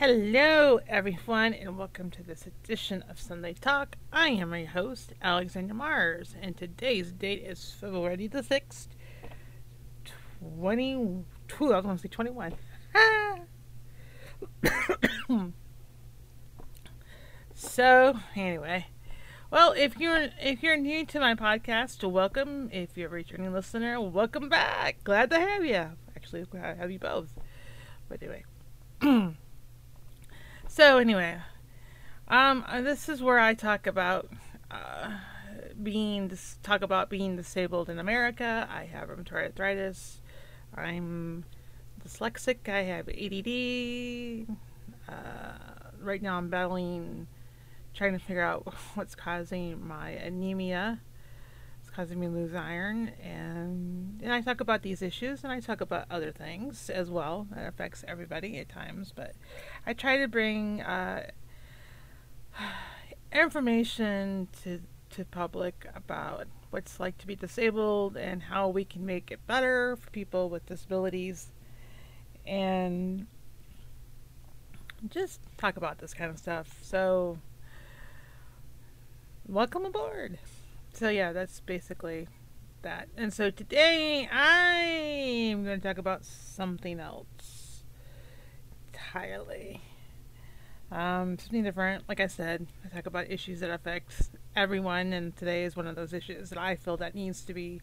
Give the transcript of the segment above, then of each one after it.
Hello, everyone, and welcome to this edition of Sunday Talk. I am your host, Alexandra Mars, and today's date is February the 6th, 22. I was going to say 21. so, anyway, well, if you're if you're new to my podcast, welcome. If you're a returning listener, welcome back. Glad to have you. Actually, glad to have you both. But anyway. So anyway, um, uh, this is where I talk about uh, being talk about being disabled in America. I have rheumatoid arthritis. I'm dyslexic. I have ADD. Uh, right now, I'm battling, trying to figure out what's causing my anemia. Causing me to lose iron, and and I talk about these issues, and I talk about other things as well that affects everybody at times. But I try to bring uh, information to to public about what's like to be disabled and how we can make it better for people with disabilities, and just talk about this kind of stuff. So, welcome aboard. So yeah, that's basically that. And so today I'm going to talk about something else entirely. Um, something different. Like I said, I talk about issues that affect everyone, and today is one of those issues that I feel that needs to be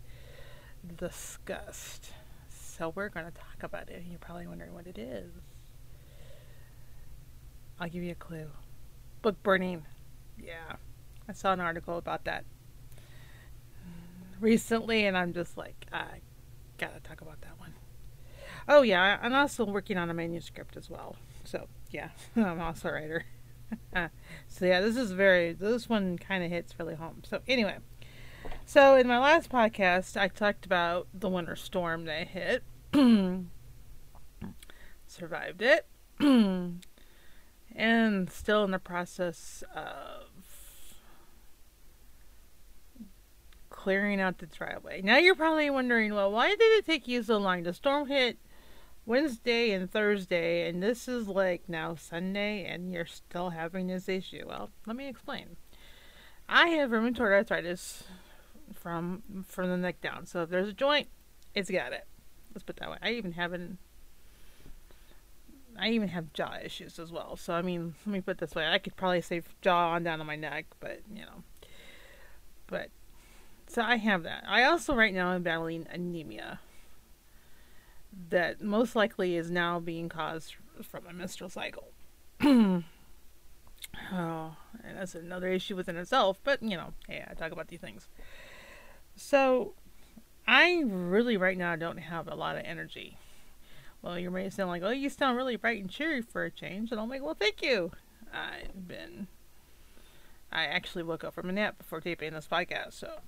discussed. So we're going to talk about it. You're probably wondering what it is. I'll give you a clue. Book burning. Yeah. I saw an article about that recently, and I'm just like, I gotta talk about that one. Oh yeah, I'm also working on a manuscript as well. So yeah, I'm also a writer. so yeah, this is very this one kind of hits really home. So anyway, so in my last podcast, I talked about the winter storm that hit. Survived it. and still in the process of clearing out the driveway. Now you're probably wondering, well, why did it take you so long? The storm hit Wednesday and Thursday, and this is like now Sunday, and you're still having this issue. Well, let me explain. I have rheumatoid arthritis from from the neck down. So if there's a joint, it's got it. Let's put that way. I even have an I even have jaw issues as well. So I mean, let me put this way. I could probably say jaw on down on my neck, but you know. But so I have that. I also right now am battling anemia that most likely is now being caused from my menstrual cycle. oh, and that's another issue within itself, but you know, hey, I talk about these things. So I really right now don't have a lot of energy. Well, you may sound like, oh, you sound really bright and cheery for a change. And I'm like, well, thank you. I've been. I actually woke up from a nap before taping this podcast, so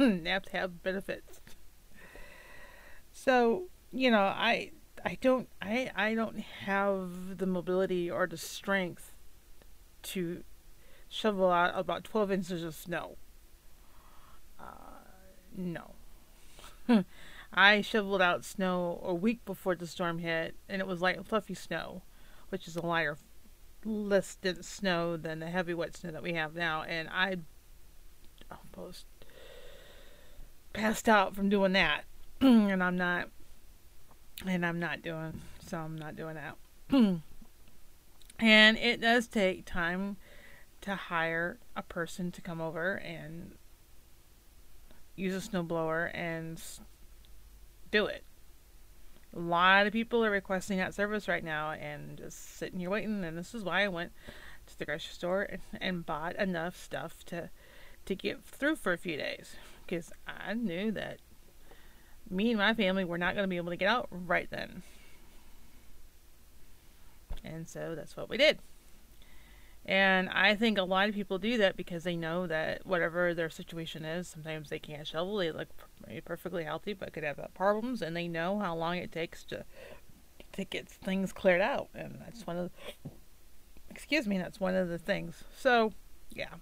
naps have benefits. So, you know, I I don't I I don't have the mobility or the strength to shovel out about 12 inches of snow. Uh, no. I shoveled out snow a week before the storm hit, and it was light fluffy snow, which is a lighter, less dense snow than the heavy wet snow that we have now. And I almost passed out from doing that, and I'm not, and I'm not doing, so I'm not doing that. and it does take time to hire a person to come over and use a snowblower and do it. A lot of people are requesting that service right now and just sitting here waiting. And this is why I went to the grocery store and, and bought enough stuff to to get through for a few days because I knew that me and my family were not going to be able to get out right then. And so that's what we did. And I think a lot of people do that because they know that whatever their situation is, sometimes they can't shovel. They look perfectly healthy, but could have problems, and they know how long it takes to to get things cleared out. And that's one of, the, excuse me, that's one of the things. So, yeah,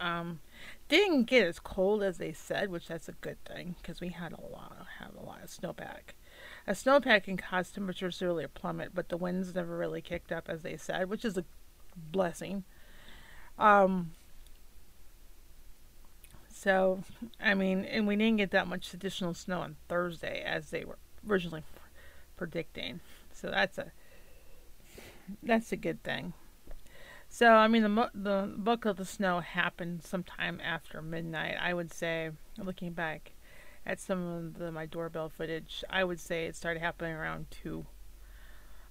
um, didn't get as cold as they said, which that's a good thing because we had a lot, had a lot of snowpack. a snowpack can cause temperatures to really plummet, but the winds never really kicked up as they said, which is a blessing. Um, so, I mean, and we didn't get that much additional snow on Thursday as they were originally predicting. So that's a that's a good thing. So, I mean, the the bulk of the snow happened sometime after midnight. I would say, looking back at some of the, my doorbell footage, I would say it started happening around two.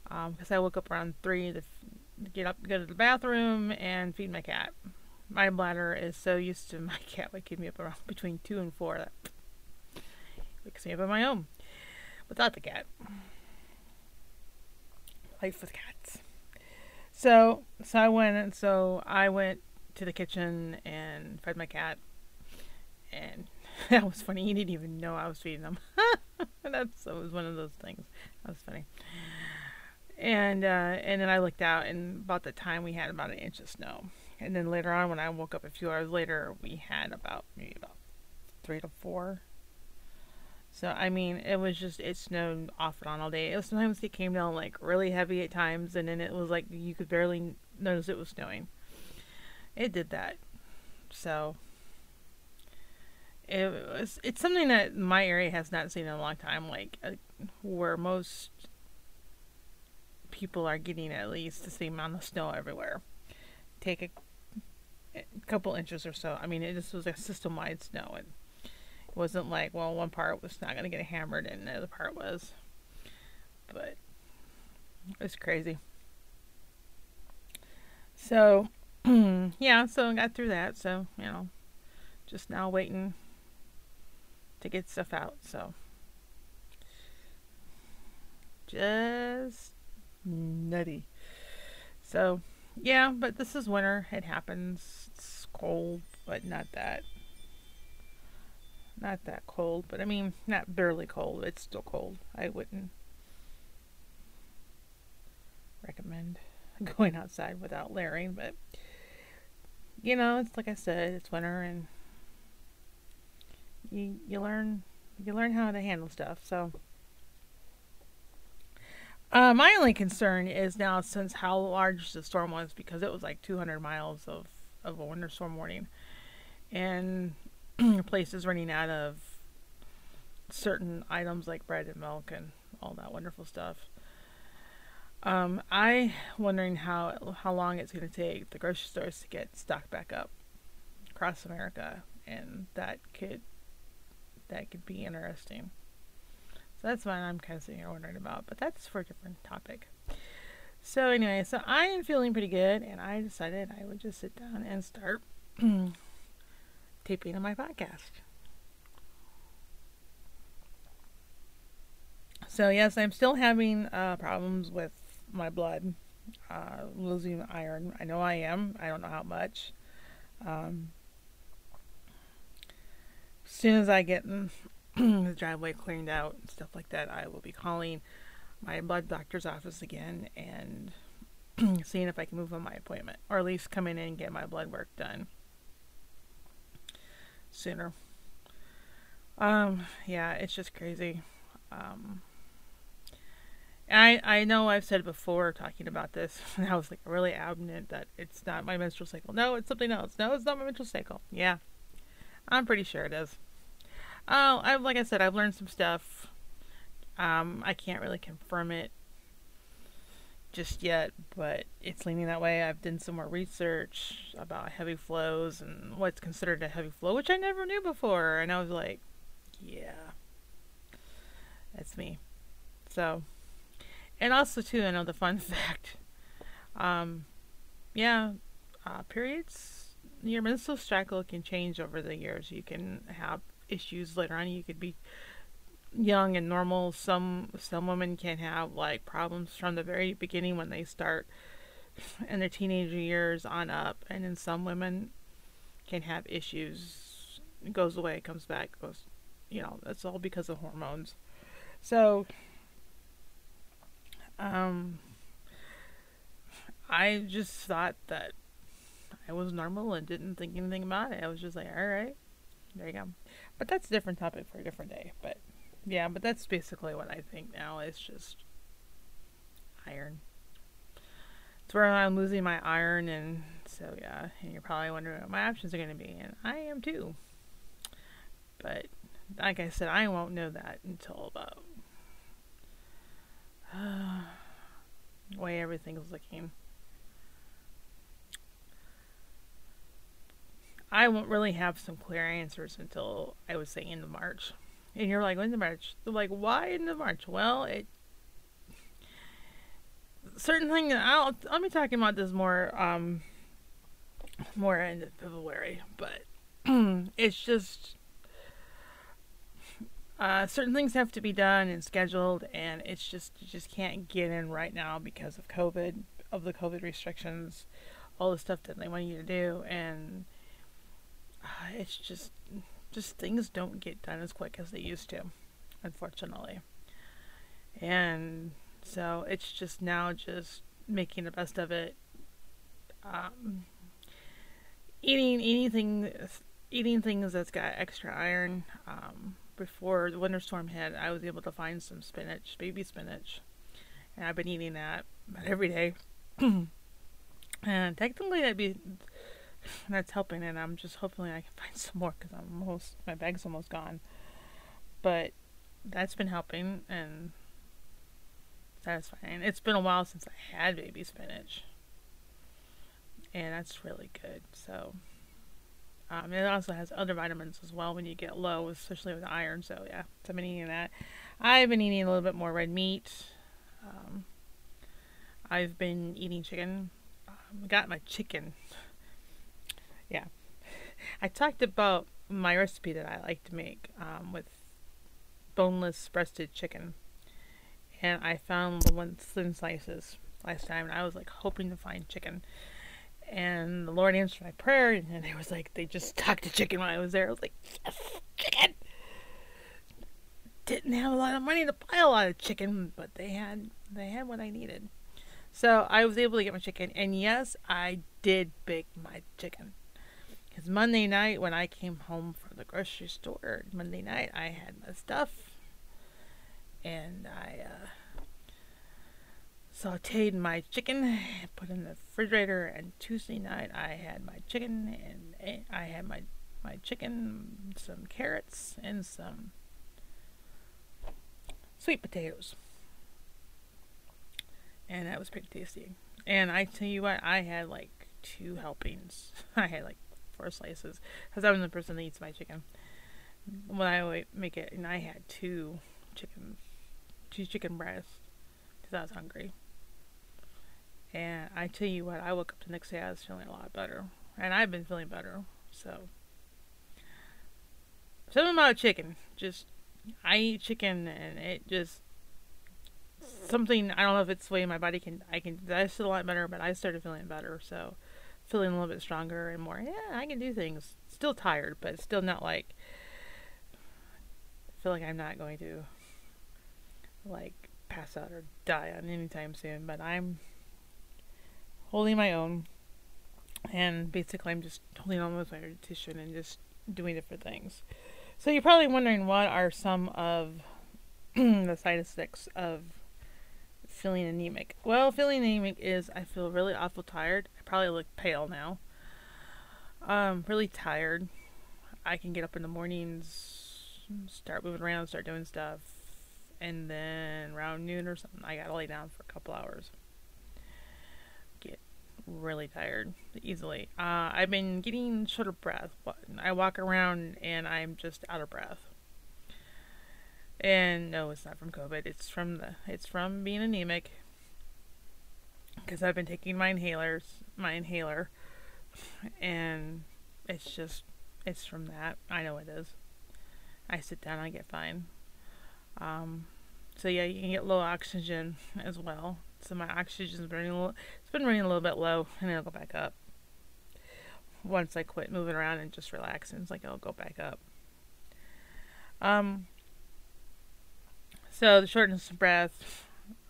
Because um, I woke up around three to get up, go to the bathroom, and feed my cat. My bladder is so used to my cat waking me up around between two and four that wakes me up on my own without the cat. Life with cats. So, so I went and so I went to the kitchen and fed my cat, and that was funny. He didn't even know I was feeding him. That's that was one of those things. That was funny. And uh, and then I looked out, and about the time we had about an inch of snow. And then later on, when I woke up a few hours later, we had about maybe about three to four. So I mean, it was just it snowed off and on all day. It was, sometimes it came down like really heavy at times, and then it was like you could barely notice it was snowing. It did that. So it was it's something that my area has not seen in a long time. Like uh, where most people are getting at least the same amount of snow everywhere. Take a a couple inches or so. I mean, it just was a system wide snow. And wasn't like, well, one part was not going to get hammered and the other part was. But it's crazy. So, yeah, so I got through that. So, you know, just now waiting to get stuff out. So, just nutty. So, yeah, but this is winter. It happens. It's cold, but not that. Not that cold, but I mean, not barely cold. It's still cold. I wouldn't recommend going outside without layering, but you know, it's like I said, it's winter and you you learn you learn how to handle stuff. So uh, my only concern is now since how large the storm was because it was like 200 miles of, of a winter storm warning, and places running out of certain items like bread and milk and all that wonderful stuff. Um, I wondering how how long it's going to take the grocery stores to get stocked back up across America, and that could that could be interesting. So that's what I'm kind of sitting here wondering about, but that's for a different topic. So anyway, so I am feeling pretty good, and I decided I would just sit down and start taping on my podcast. So yes, I'm still having uh, problems with my blood, uh, losing iron. I know I am. I don't know how much. Um, as soon as I get the driveway cleaned out and stuff like that, I will be calling my blood doctor's office again and seeing if I can move on my appointment or at least come in and get my blood work done sooner. Um, yeah, it's just crazy. Um, I I know I've said before talking about this, and I was like really adamant that it's not my menstrual cycle. No, it's something else. No, it's not my menstrual cycle. Yeah, I'm pretty sure it is. Oh, I like I said, I've learned some stuff. Um, I can't really confirm it just yet, but it's leaning that way. I've done some more research about heavy flows and what's considered a heavy flow, which I never knew before, and I was like, yeah, that's me. So, and also too, I know the fun fact. Um, yeah, uh, periods, your menstrual cycle can change over the years. You can have issues later on. You could be young and normal. Some some women can have like problems from the very beginning when they start in their teenage years on up, and then some women can have issues. It goes away, comes back, goes. You know, that's all because of hormones. So, um, I just thought that I was normal and didn't think anything about it. I was just like, all right, there you go. But that's a different topic for a different day. But yeah, but that's basically what I think now. It's just iron. It's where I'm losing my iron, and so yeah, and you're probably wondering what my options are going to be, and I am too. But like I said, I won't know that until about uh, way everything's looking. I won't really have some clear answers until I would say end of March. And you're like, when's the March? They're like, why in the March? Well, it certain things. I'll I'll be talking about this more um more in February, but it's just uh, certain things have to be done and scheduled, and it's just you just can't get in right now because of COVID, of the COVID restrictions, all the stuff that they want you to do, and uh, it's just just things don't get done as quick as they used to, unfortunately. And so it's just now just making the best of it. Um, eating anything, eating things that's got extra iron. Um, before the winter storm hit, I was able to find some spinach, baby spinach, and I've been eating that every day. and technically, that'd be that's helping, and I'm just hoping I can find some more because I'm almost my bag's almost gone. But that's been helping and satisfying. It's been a while since I had baby spinach, and that's really good. So. Um, it also has other vitamins as well when you get low, especially with iron. So yeah, so I've been eating that. I've been eating a little bit more red meat. Um, I've been eating chicken. Um, got my chicken. I talked about my recipe that I like to make um, with boneless breasted chicken. And I found the one thin slices last time, and I was like hoping to find chicken. And the Lord answered my prayer, and it was like they just stocked the chicken when I was there. I was like, yes, chicken! Didn't have a lot of money to buy a lot of chicken, but they had they had what I needed. So I was able to get my chicken, and yes, I did bake my chicken. Because Monday night, when I came home from the grocery store, Monday night, I had my stuff. And I uh, sauteed my chicken, put in the refrigerator, and Tuesday night I had my chicken, and I had my, my chicken, some carrots, and some sweet potatoes. And that was pretty tasty. And I tell you what, I had like two helpings. I had like four slices because I'm the person that eats my chicken. When I make it, and I had two chicken, two chicken breasts because I was hungry. And I tell you what, I woke up the next day, I was feeling a lot better, and I've been feeling better. So, something about chicken, just I eat chicken, and it just something I don't know if it's the way my body can I can digest it a lot better, but I started feeling better. So feeling a little bit stronger and more, yeah, I can do things. Still tired, but still not like, feel like I'm not going to, like, pass out or die on anytime soon, but I'm holding my own. And basically, I'm just holding on with my nutrition and just doing different things. So, you're probably wondering what are some of the side effects of feeling anemic? Well, feeling anemic is I feel really awful tired. I probably look pale now. Um, really tired. I can get up in the mornings, start moving around, start doing stuff, and then around noon or something, I gotta lay down for a couple hours. Get really tired easily. Uh, I've been getting short of breath. I walk around and I'm just out of breath. And no, it's not from COVID. It's from the it's from being anemic. Because I've been taking my inhalers, my inhaler, and it's just it's from that. I know it is. I sit down, I get fine. Um, so yeah, you can get low oxygen as well. So my oxygen's running a little. It's been running a little bit low, and it'll go back up. Once I quit moving around and just relax, and it's like it'll go back up. Um, so the shortness of breath,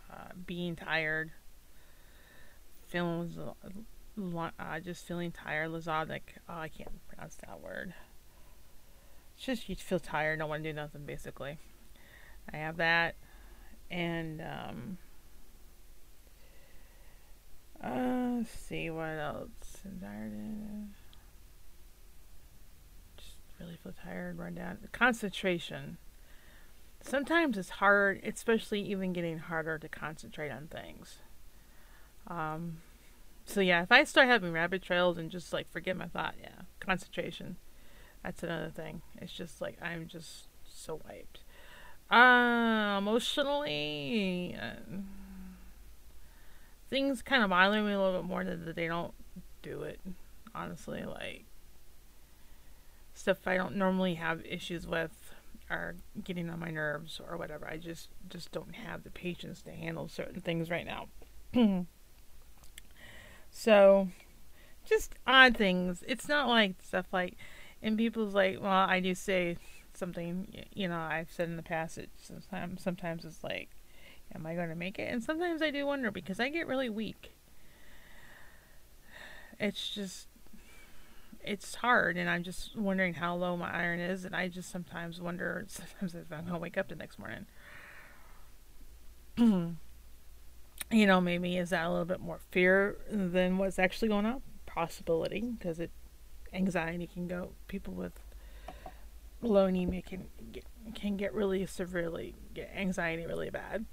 uh, being tired, feeling uh, just feeling tired, lethargic. Oh, I can't pronounce that word. It's just you feel tired, don't want to do nothing, basically. I have that, and um, uh, let's see what else. Tired, just really feel tired, run down. Concentration. Sometimes it's hard, especially even getting harder to concentrate on things. Um, so yeah, if I start having rabbit trails and just like forget my thought, yeah, concentration. That's another thing. It's just like I'm just so wiped. Uh, emotionally, uh, things kind of bother me a little bit more that they don't do it. Honestly, like stuff I don't normally have issues with are getting on my nerves or whatever. I just just don't have the patience to handle certain things right now. so, just odd things. It's not like stuff like, and people's like, well, I do say something. You know, I've said in the past. It sometimes sometimes it's like Am I going to make it? And sometimes I do wonder because I get really weak. It's just, it's hard, and I'm just wondering how low my iron is, and I just sometimes wonder sometimes if I'm to wake up the next morning. you know, maybe is that a little bit more fear than what's actually going on? Possibility, because it anxiety can go. People with low anemia can get, can get really severely get anxiety really bad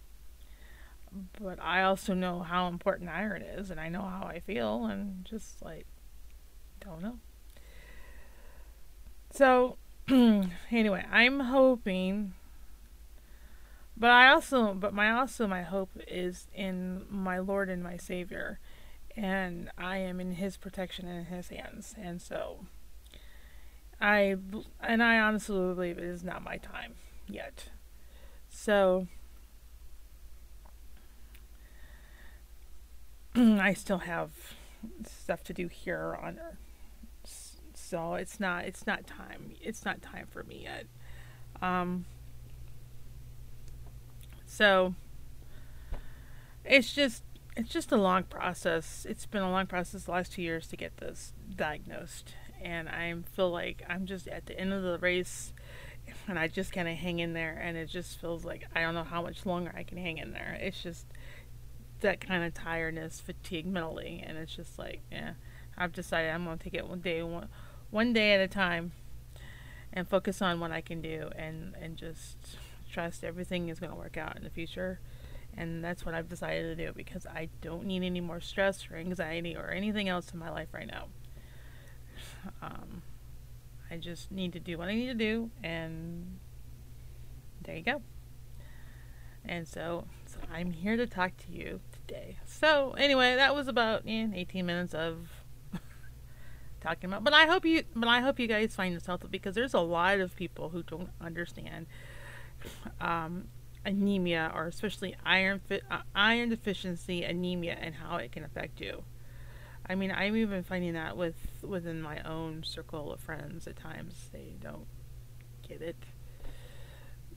but I also know how important iron is, and I know how I feel, and just like, don't know. So, anyway, I'm hoping, but I also, but my also my hope is in my Lord and my Savior, and I am in His protection and His hands, and so. I and I honestly believe it is not my time yet. So I still have stuff to do here on Earth, so it's not it's not time it's not time for me yet. Um, so it's just it's just a long process. It's been a long process the last two years to get this diagnosed, and I feel like I'm just at the end of the race, and I just kind of hang in there, and it just feels like I don't know how much longer I can hang in there. It's just that kind of tiredness, fatigue mentally, and it's just like, yeah, I've decided I'm gonna take it one day, one, one day at a time, and focus on what I can do, and and just trust everything is gonna work out in the future, and that's what I've decided to do because I don't need any more stress or anxiety or anything else in my life right now. Um, I just need to do what I need to do, and there you go. And so, so I'm here to talk to you today. So anyway, that was about eh, 18 minutes of talking about. But I hope you, but I hope you guys find this helpful because there's a lot of people who don't understand um, anemia or especially iron uh, iron deficiency anemia and how it can affect you. I mean, I'm even finding that with within my own circle of friends at times they don't get it.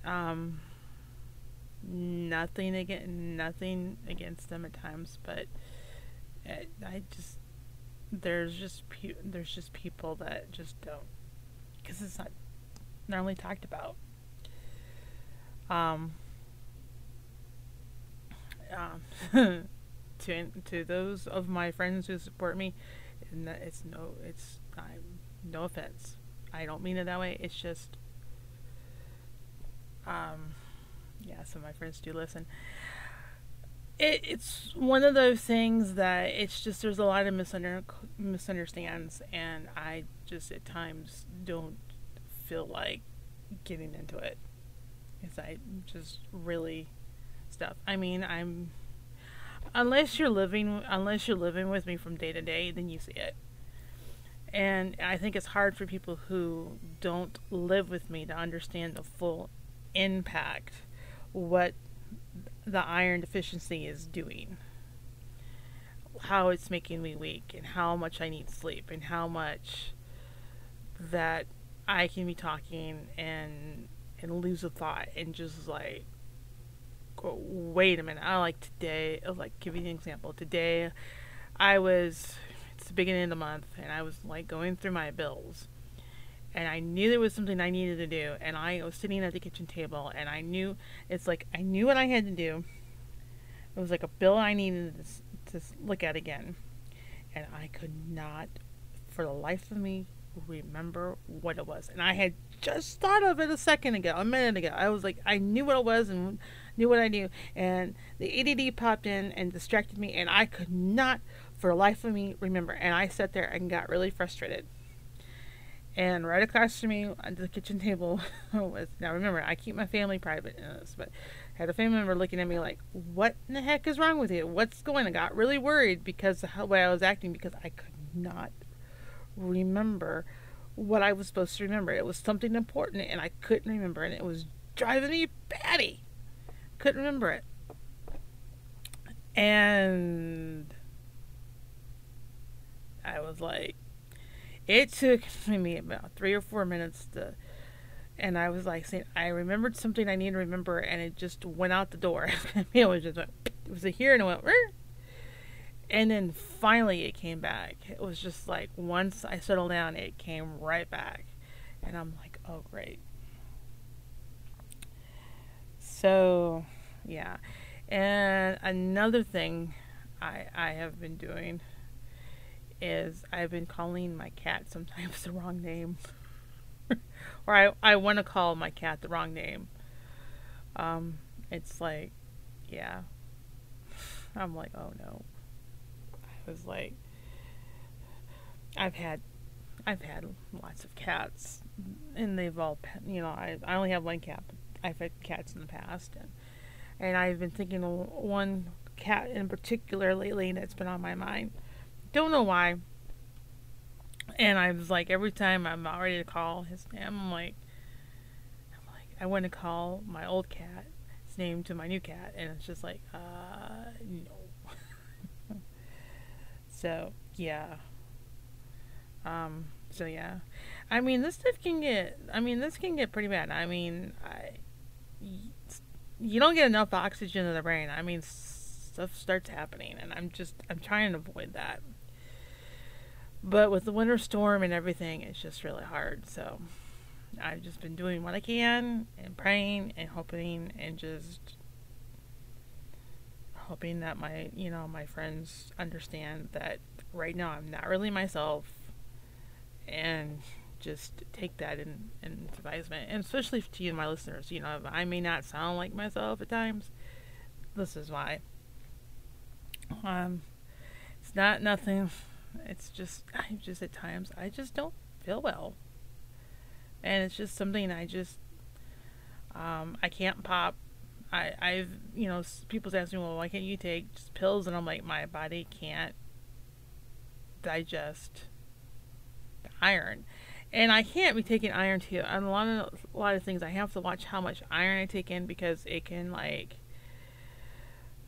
Um, nothing against nothing against them at times, but it, I just there's just pe- there's just people that just don't because it's not normally talked about. Um, um to to those of my friends who support me, it's no it's I'm, no offense. I don't mean it that way. It's just um yeah, so my friends do listen. It, it's one of those things that it's just there's a lot of misunder, misunderstands, and I just at times don't feel like getting into it. Because I just really stuff. I mean, I'm unless you're living unless you're living with me from day to day, then you see it. And I think it's hard for people who don't live with me to understand the full impact what the iron deficiency is doing, how it's making me weak, and how much I need sleep, and how much that I can be talking and and lose a thought and just like go, wait a minute. I like today. Uh, like give you an example. Today, I was it's the beginning of the month and I was like going through my bills and I knew there was something I needed to do, and I was sitting at the kitchen table, and I knew it's like I knew what I had to do. It was like a bill I needed to, to look at again, and I could not, for the life of me, remember what it was. And I had just thought of it a second ago, a minute ago. I was like, I knew what it was and knew what I knew, and the ADD popped in and distracted me, and I could not, for the life of me, remember. And I sat there and got really frustrated and right across from me at the kitchen table was now remember I keep my family private in this, but had a family member looking at me like, "What in the heck is wrong with you? What's going?" on? I got really worried because the way I was acting because I could not remember what I was supposed to remember. It was something important and I couldn't remember, and it was driving me batty. Couldn't remember it, and I was like it took me about three or four minutes to, and I was like saying, I remembered something I need to remember, and it just went out the door. it was just, it was here and it went, Rrr! and then finally it came back. It was just like once I settled down, it came right back, and I'm like, oh great. So, yeah, and another thing I I have been doing is I've been calling my cat sometimes the wrong name. or I, I want to call my cat the wrong name. Um, it's like, yeah. I'm like, oh no. I was like, I've had, I've had lots of cats, and they've all, you know, I, I only have one cat. But I've had cats in the past, and and I've been thinking of one cat in particular lately that's been on my mind don't know why. And I was like, every time I'm about ready to call his name, I'm like, I'm like, I want to call my old cat his name to my new cat, and it's just like, uh, no. so yeah. Um. So yeah. I mean, this stuff can get. I mean, this can get pretty bad. I mean, I. You don't get enough oxygen to the brain. I mean, stuff starts happening, and I'm just. I'm trying to avoid that. But with the winter storm and everything, it's just really hard. So I've just been doing what I can and praying and hoping and just hoping that my, you know, my friends understand that right now I'm not really myself and just take that in, in advisement. And especially to you, my listeners, you know, I may not sound like myself at times. This is why. Um, it's not nothing it's just I just at times I just don't feel well, and it's just something I just um, I can't pop. I I've you know people's asking me, well why can't you take just pills and I'm like my body can't digest the iron and I can't be taking iron too. On a lot of a lot of things, I have to watch how much iron I take in because it can like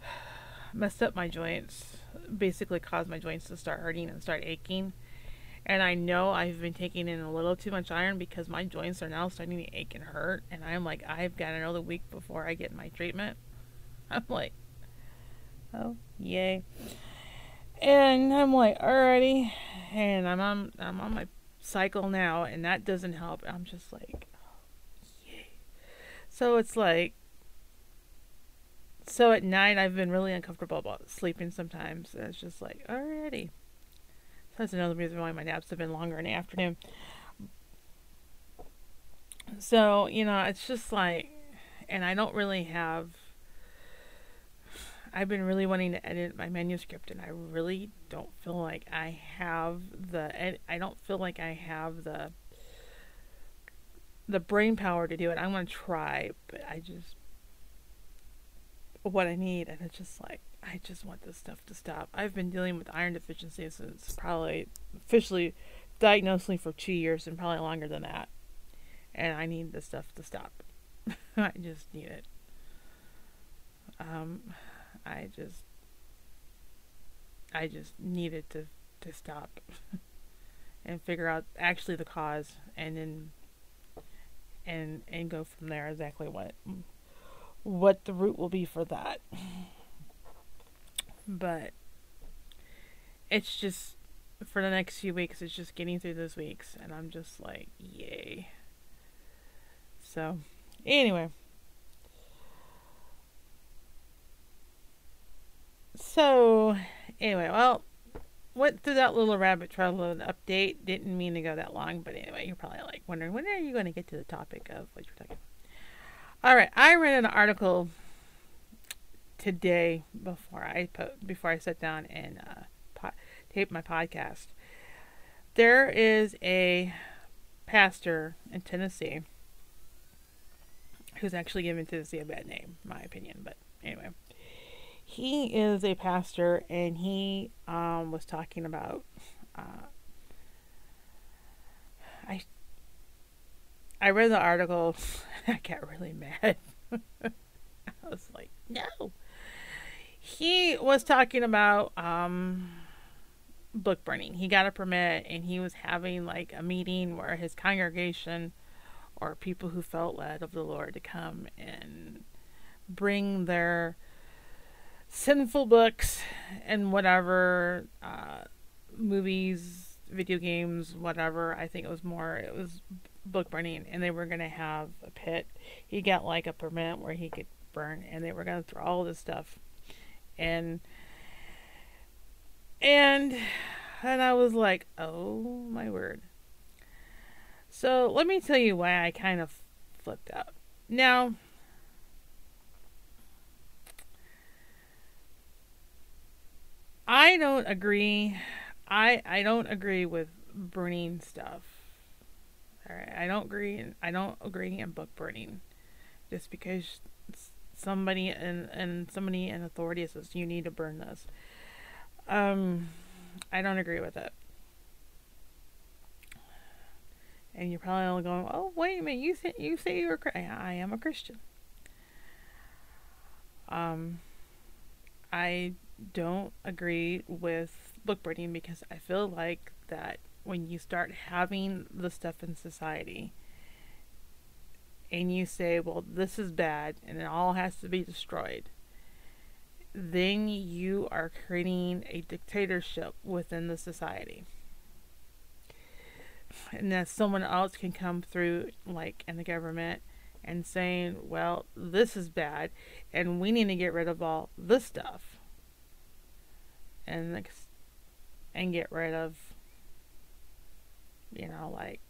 mess up my joints basically caused my joints to start hurting and start aching. And I know I've been taking in a little too much iron because my joints are now starting to ache and hurt. And I'm like, I've got another week before I get my treatment. I'm like, oh, yay. And I'm like, alrighty. And I'm on, I'm on my cycle now, and that doesn't help. I'm just like, oh, yay. So it's like, so at night, I've been really uncomfortable about sleeping sometimes. And it's just like, alrighty. So that's another reason why my naps have been longer in the afternoon. So, you know, it's just like, and I don't really have. I've been really wanting to edit my manuscript, and I really don't feel like I have the. I don't feel like I have the. The brain power to do it. I'm gonna try, but I just what I need, and it's just like I just want this stuff to stop. I've been dealing with iron deficiency since probably officially diagnosed me for two years and probably longer than that, and I need this stuff to stop. I just need it. Um, I just, I just need it to to stop and figure out actually the cause, and then and and go from there exactly what what the route will be for that. But it's just for the next few weeks it's just getting through those weeks, and I'm just like, yay. So, anyway. So, anyway, well, went through that little rabbit trail of an update. Didn't mean to go that long, but anyway, you're probably like wondering when are you going to get to the topic of what you're talking about. All right, I read an article today before I put before I sat down and uh, po- tape my podcast. There is a pastor in Tennessee who's actually given Tennessee a bad name, my opinion. But anyway, he is a pastor, and he um, was talking about. Uh, I I read the article. And I got really mad. I was like, no. He was talking about um, book burning. He got a permit, and he was having like a meeting where his congregation or people who felt led of the Lord to come and bring their sinful books and whatever uh, movies, video games, whatever. I think it was more, it was book burning, and they were going to have a pit. He got like a permit where he could burn, and they were going to throw all this stuff. And, and, and I was like, oh my word. So let me tell you why I kind of flipped out. Now, I don't agree. I I don't agree with burning stuff. All right, I don't agree. I don't agree in book burning, just because somebody and and somebody in authority says you need to burn this. Um, I don't agree with it. And you're probably all going, "Oh, wait a minute! You say you say you're a I am a Christian." Um, I don't agree with book burning because I feel like that when you start having the stuff in society and you say, "Well, this is bad and it all has to be destroyed," then you are creating a dictatorship within the society. And that someone else can come through, like in the government, and saying, well, this is bad, and we need to get rid of all this stuff, and and get rid of, you know, like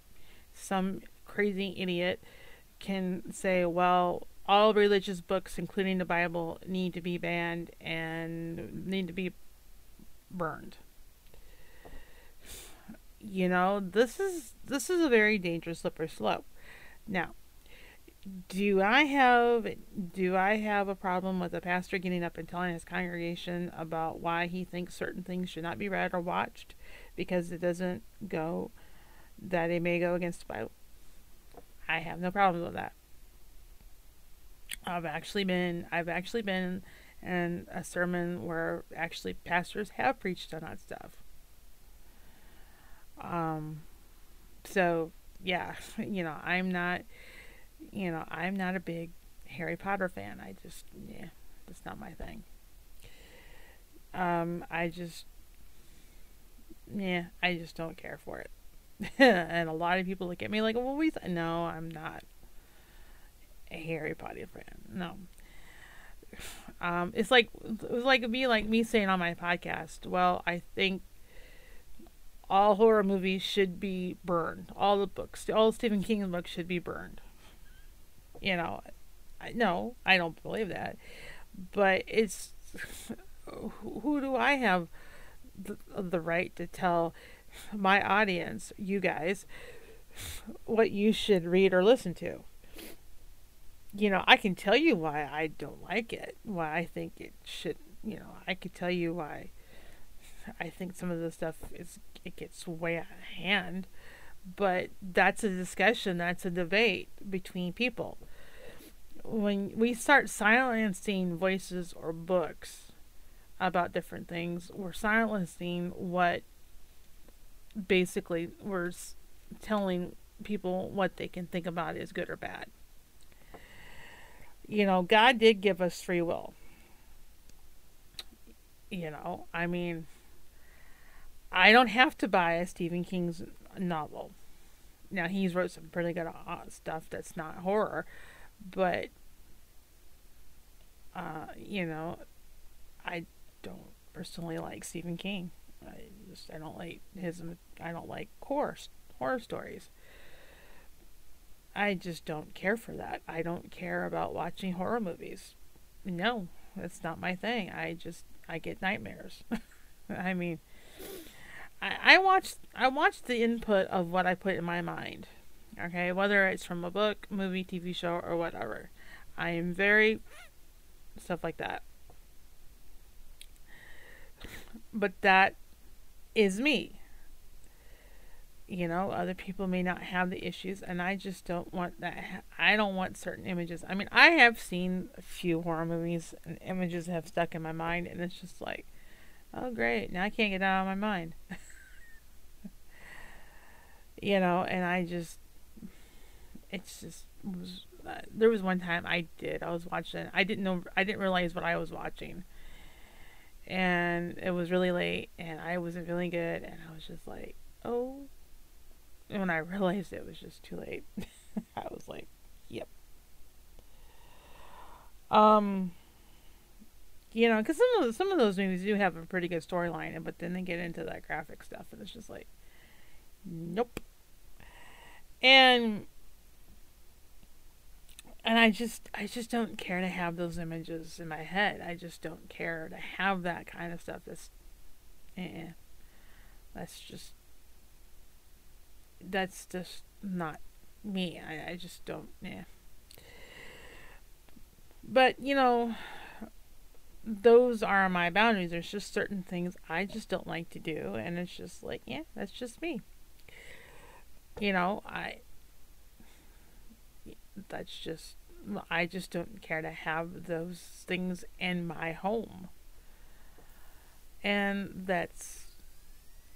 some crazy idiot can say, well, all religious books, including the Bible, need to be banned and need to be burned you know, this is this is a very dangerous slippery slope. Now, do I have do I have a problem with a pastor getting up and telling his congregation about why he thinks certain things should not be read or watched because it doesn't go that it may go against the Bible? I have no problems with that. I've actually been I've actually been in a sermon where actually pastors have preached on that stuff. Um, so yeah, you know, I'm not, you know, I'm not a big Harry Potter fan. I just, yeah, that's not my thing. Um, I just, yeah, I just don't care for it. and a lot of people look at me like, well, we, th-. no, I'm not a Harry Potter fan. No. Um, it's like, it was like me, like me saying on my podcast, well, I think all horror movies should be burned. All the books, all Stephen King books should be burned. You know, I, no, I don't believe that. But it's who do I have the, the right to tell my audience, you guys, what you should read or listen to? You know, I can tell you why I don't like it, why I think it should, you know, I could tell you why I think some of the stuff is it gets way out of hand, but that's a discussion, that's a debate between people. When we start silencing voices or books about different things, we're silencing what basically we're telling people what they can think about is good or bad. You know, God did give us free will. You know, I mean, I don't have to buy a Stephen King's novel. Now he's wrote some pretty good uh, stuff that's not horror, but uh, you know, I don't personally like Stephen King. I just I don't like his I don't like horror horror stories. I just don't care for that. I don't care about watching horror movies. No, that's not my thing. I just I get nightmares. I mean, I, I watch I watch the input of what I put in my mind. Okay, whether it's from a book, movie, TV show, or whatever. I am very stuff like that. But that is me. You know, other people may not have the issues, and I just don't want that. I don't want certain images. I mean, I have seen a few horror movies, and images have stuck in my mind, and it's just like, oh, great, now I can't get that out of my mind. you know, and I just, it's just was. Uh, there was one time I did. I was watching. I didn't know. I didn't realize what I was watching, and it was really late, and I wasn't feeling good, and I was just like, oh. And when I realized it was just too late, I was like, yep. Um. You know, because some of some of those movies do have a pretty good storyline, but then they get into that graphic stuff, and it's just like, nope. And and I just I just don't care to have those images in my head. I just don't care to have that kind of stuff. That's, eh, that's just that's just not me. I I just don't. Yeah. But you know, those are my boundaries. There's just certain things I just don't like to do, and it's just like, yeah, that's just me. You know, I that's just I just don't care to have those things in my home. And that's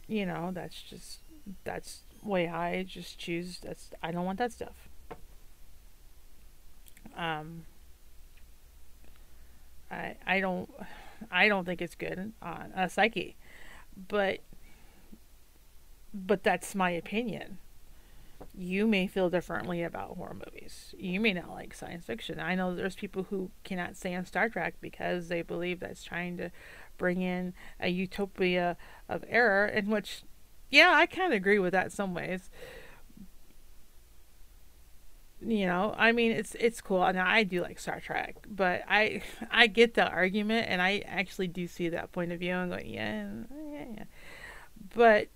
you know, that's just that's way I just choose that's I don't want that stuff. Um I I don't I don't think it's good on a psyche. But but that's my opinion you may feel differently about horror movies. You may not like science fiction. I know there's people who cannot stand Star Trek because they believe that's trying to bring in a utopia of error, in which, yeah, I kind of agree with that some ways. You know, I mean, it's it's cool. Now I do like Star Trek, but I I get the argument, and I actually do see that point of view, and go, yeah, yeah, yeah. But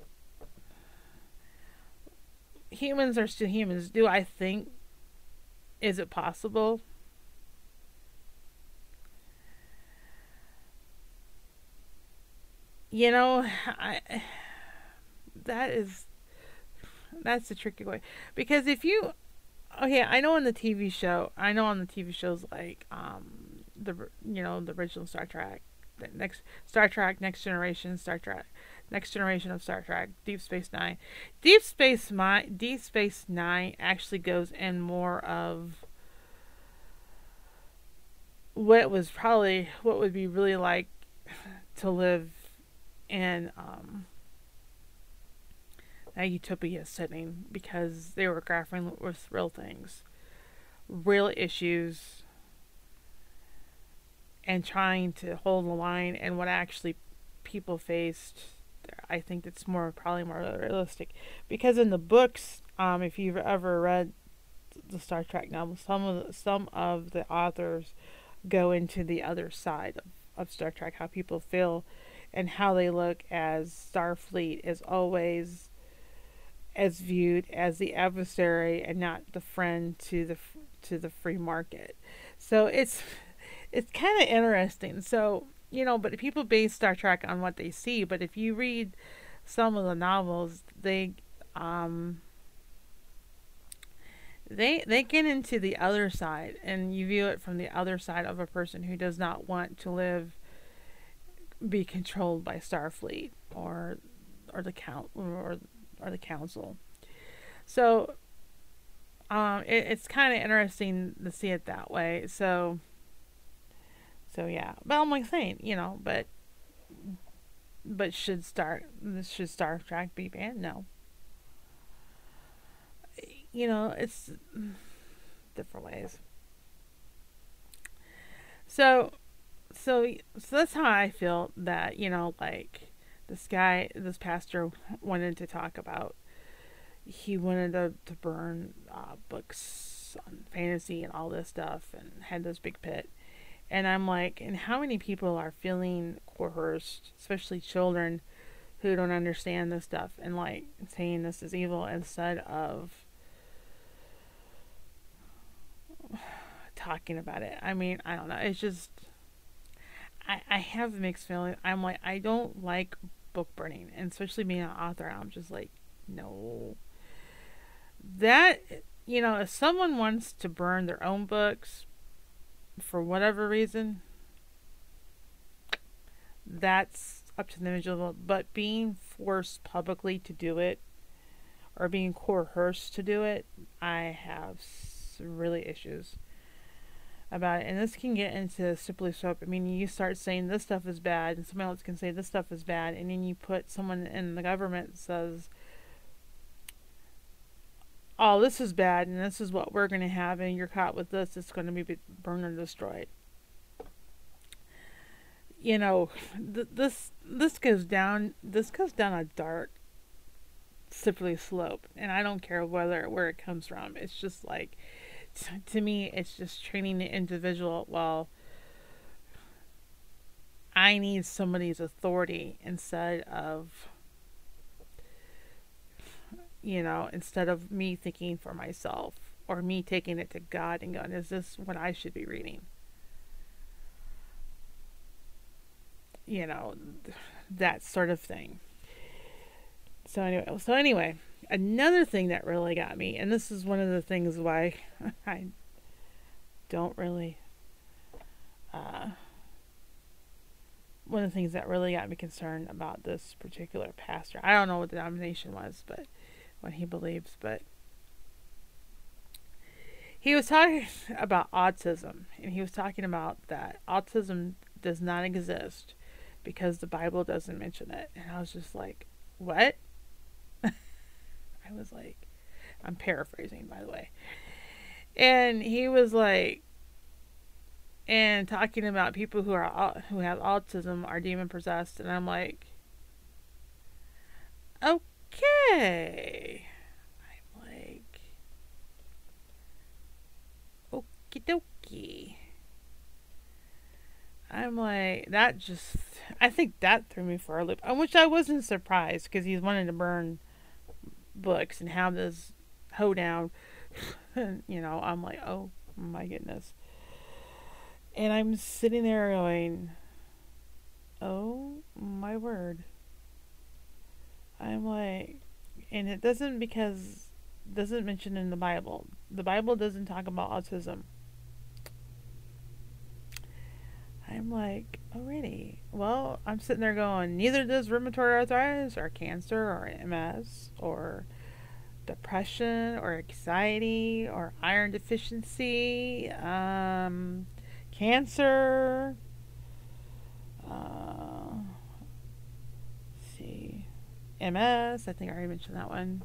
humans are still humans. Do I think is it possible? You know, I that is that's the tricky way because if you okay, I know on the TV show, I know on the TV shows like um the you know the original Star Trek, the next Star Trek, Next Generation, Star Trek, Next Generation of Star Trek, Deep Space Nine. Deep Space My Deep Space Nine actually goes in more of what was probably what would be really like to live in um, a utopia setting because they were grappling with real things, real issues, and trying to hold the line and what actually people faced I think it's more probably more realistic because in the books, um, if you've ever read the Star Trek novels, some of the, some of the authors go into the other side of, of Star Trek, how people feel and how they look as Starfleet is always as viewed as the adversary and not the friend to the to the free market. So it's it's kind of interesting. So you know, but people base Star Trek on what they see. But if you read some of the novels, they um, they they get into the other side, and you view it from the other side of a person who does not want to live be controlled by Starfleet or or the count or or the council. So um, it, it's kind of interesting to see it that way. So so yeah, but I'm like saying, you know, but but should start this should Star Trek be banned? No. You know, it's different ways. So, so, so that's how I feel that you know, like this guy, this pastor wanted to talk about. He wanted to, to burn uh, books on fantasy and all this stuff, and had this big pit. And I'm like, and how many people are feeling coerced, especially children who don't understand this stuff, and like saying this is evil instead of talking about it. I mean, I don't know. It's just I I have mixed feelings. I'm like I don't like book burning, and especially being an author, I'm just like no. That you know, if someone wants to burn their own books for whatever reason, that's up to the individual. But being forced publicly to do it or being coerced to do it, I have really issues about it. And this can get into simply soap. I mean, you start saying this stuff is bad, and somebody else can say this stuff is bad, and then you put someone in the government says, "Oh, this is bad, and this is what we're going to have, and you're caught with this. It's going to be burned or destroyed." You know, th- this this goes down. This goes down a dark, slippery slope, and I don't care whether where it comes from. It's just like to me, it's just training the individual. Well, I need somebody's authority instead of, you know, instead of me thinking for myself or me taking it to God and going, is this what I should be reading? You know, that sort of thing. So anyway, so anyway, another thing that really got me, and this is one of the things why I don't really. Uh, one of the things that really got me concerned about this particular pastor, I don't know what the denomination was, but what he believes, but he was talking about autism, and he was talking about that autism does not exist because the Bible doesn't mention it. And I was just like, what? I was like, I'm paraphrasing, by the way. And he was like, and talking about people who are who have autism are demon possessed, and I'm like, okay. I'm like, okie dokie. I'm like, that just, I think that threw me for a loop. Which I wasn't surprised because he's wanting to burn books and have this hoedown. and, you know, I'm like, oh my goodness. And I'm sitting there going, oh my word. I'm like, and it doesn't because doesn't mention in the Bible. The Bible doesn't talk about autism. I'm like, already. Well, I'm sitting there going, neither does rheumatoid arthritis or cancer or MS or depression or anxiety or iron deficiency, um, cancer. Uh, see, MS. I think I already mentioned that one.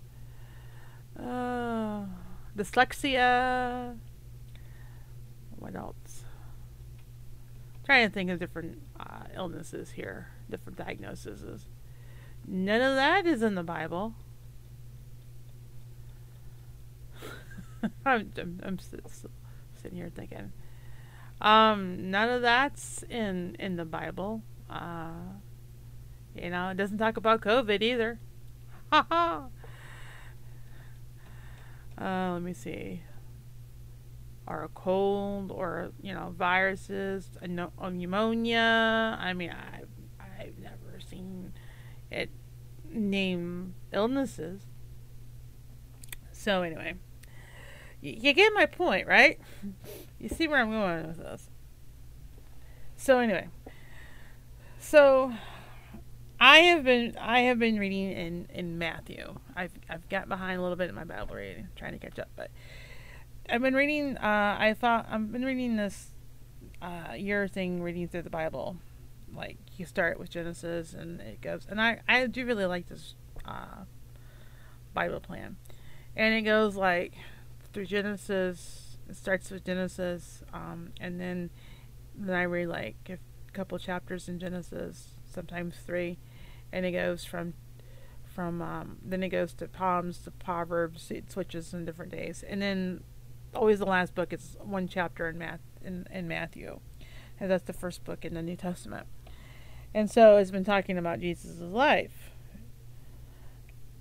Uh, dyslexia. What else? trying to think of different uh, illnesses here, different diagnoses. None of that is in the Bible. I'm, I'm, I'm sitting here thinking. Um, none of that's in in the Bible. Uh, you know, it doesn't talk about COVID either. Ha ha. Uh, let me see or a cold or you know viruses, a, no, a pneumonia. I mean, I've I've never seen it name illnesses. So anyway, you, you get my point, right? You see where I'm going with this. So anyway, so I have been I have been reading in in Matthew. I've I've got behind a little bit in my Bible reading, trying to catch up, but I've been reading. Uh, I thought I've been reading this uh, year thing, reading through the Bible like you start with Genesis and it goes, and I I do really like this uh, Bible plan, and it goes like through Genesis. It starts with Genesis, um, and then then I read like a couple chapters in Genesis, sometimes three, and it goes from from um, then it goes to Psalms to Proverbs. It switches in different days, and then always the last book is one chapter in Math in, in Matthew, and that's the first book in the New Testament. And so it's been talking about Jesus' life,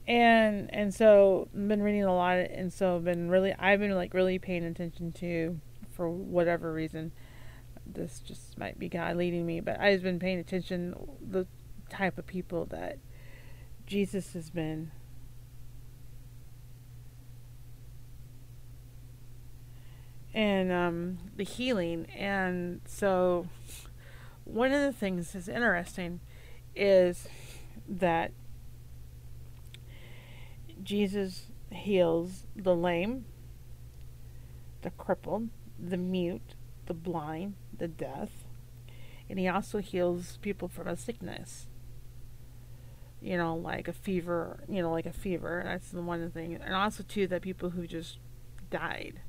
and and so I've been reading a lot, and so I've been really I've been like really paying attention to, for whatever reason, this just might be God leading me, but I've been paying attention the type of people that Jesus has been and um, the healing. And so, one of the things that's interesting is that Jesus heals the lame, the crippled, the mute, the blind, the deaf, and he also heals people from a sickness. You know, like a fever, you know, like a fever. That's the one thing. And also, too, that people who just died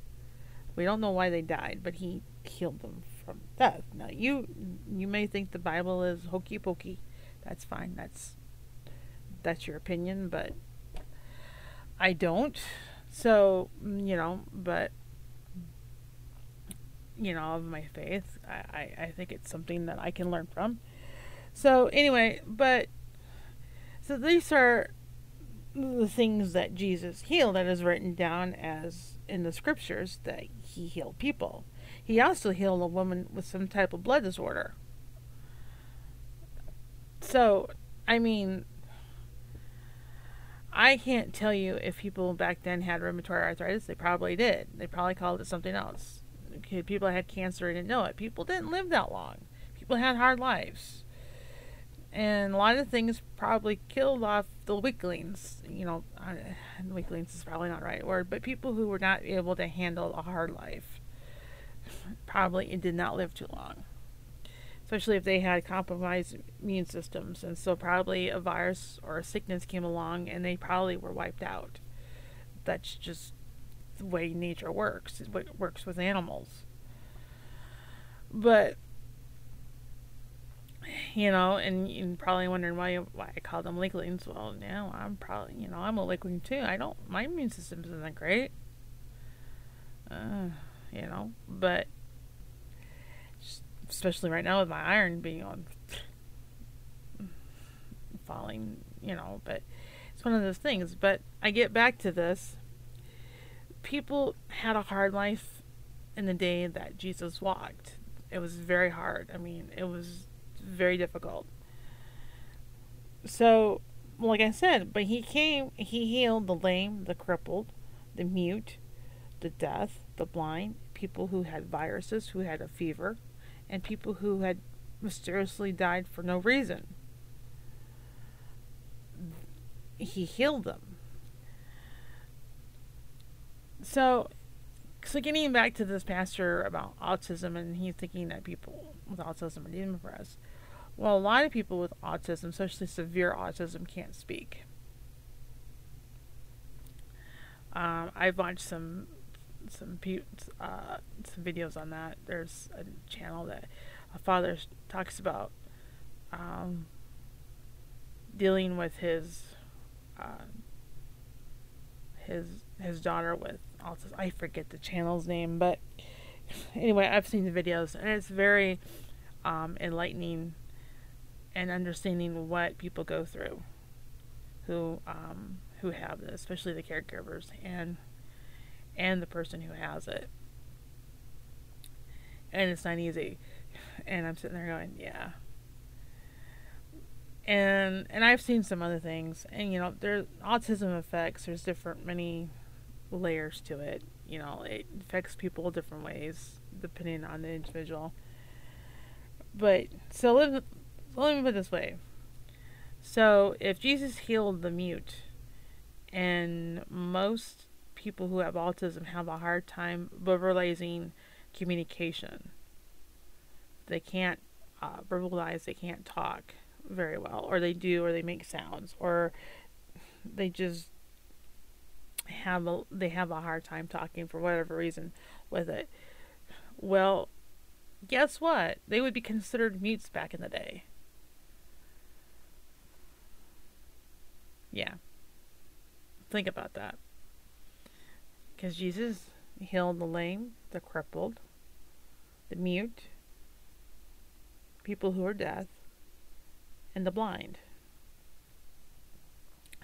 we don't know why they died, but he healed them from death. Now you you may think the Bible is hokey pokey. That's fine. That's that's your opinion, but I don't. So, mm, you know, but you know, of my faith, I, I, I think it's something that I can learn from. So anyway, but so these are the things that Jesus healed that is written down as in the scriptures that he healed people. He also healed a woman with some type of blood disorder. So, I mean, I can't tell you if people back then had rheumatoid arthritis. They probably did. They probably called it something else. People had cancer and didn't know it. People didn't live that long. People had hard lives. And a lot of things probably killed off the weaklings. You know, uh, weaklings is probably not the right word, but people who were not able to handle a hard life probably did not live too long. Especially if they had compromised immune systems. And so, probably a virus or a sickness came along and they probably were wiped out. That's just the way nature works, it works with animals. But you know, and you're probably wondering why why I call them weaklings. Well, yeah, I'm probably you know I'm a weakling too. I don't my immune system isn't great, uh, you know, but especially right now with my iron being on falling, you know, but it's one of those things. But I get back to this. People had a hard life in the day that Jesus walked. It was very hard. I mean, it was very difficult. So, like I said, but he came, he healed the lame, the crippled, the mute, the deaf, the blind, people who had viruses, who had a fever, and people who had mysteriously died for no reason. He healed them. So, so getting back to this pastor about autism, and he's thinking that people with autism are depressed. Well, a lot of people with autism, especially severe autism, can't speak. Um, I've watched some some uh, some videos on that. There's a channel that a father talks about um, dealing with his uh, his his daughter with autism. I forget the channel's name, but anyway, I've seen the videos and it's very um, enlightening and understanding what people go through who um, who have this, especially the caregivers and and the person who has it. And it's not easy. And I'm sitting there going, yeah. And and I've seen some other things, and you know, there's autism affects. There's different many layers to it. You know, it affects people different ways depending on the individual. But so let me put this way. So if Jesus healed the mute, and most people who have autism have a hard time verbalizing communication, they can't uh, verbalize, they can't talk very well, or they do, or they make sounds, or they just have a they have a hard time talking for whatever reason with it. Well, guess what? They would be considered mutes back in the day. Yeah. Think about that. Because Jesus healed the lame, the crippled, the mute, people who are deaf, and the blind,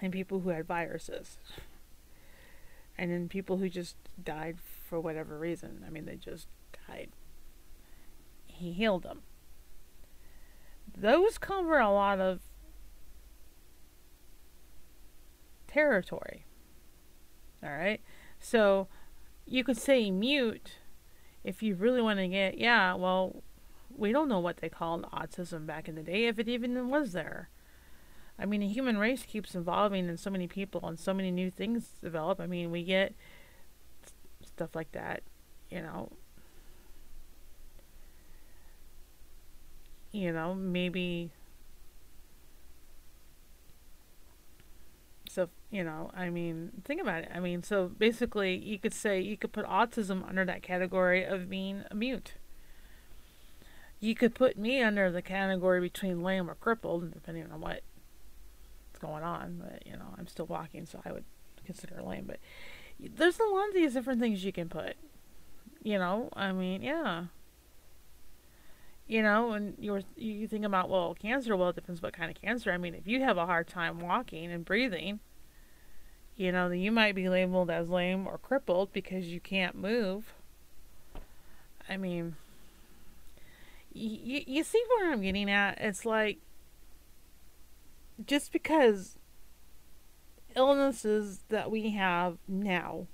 and people who had viruses, and then people who just died for whatever reason. I mean, they just died. He healed them. Those cover a lot of territory. All right. So you could say mute if you really want to get, yeah, well, we don't know what they called autism back in the day, if it even was there. I mean, the human race keeps evolving, and so many people and so many new things develop. I mean, we get stuff like that, you know. You know, maybe So, you know, I mean, think about it. I mean, so basically, you could say you could put autism under that category of being a mute. You could put me under the category between lame or crippled, depending on what's going on. But, you know, I'm still walking, so I would consider lame. But there's a lot of these different things you can put. You know, I mean, yeah. You know, and you're you think about well, cancer. Well, it depends what kind of cancer. I mean, if you have a hard time walking and breathing, you know, you might be labeled as lame or crippled because you can't move. I mean, you you see where I'm getting at? It's like just because illnesses that we have now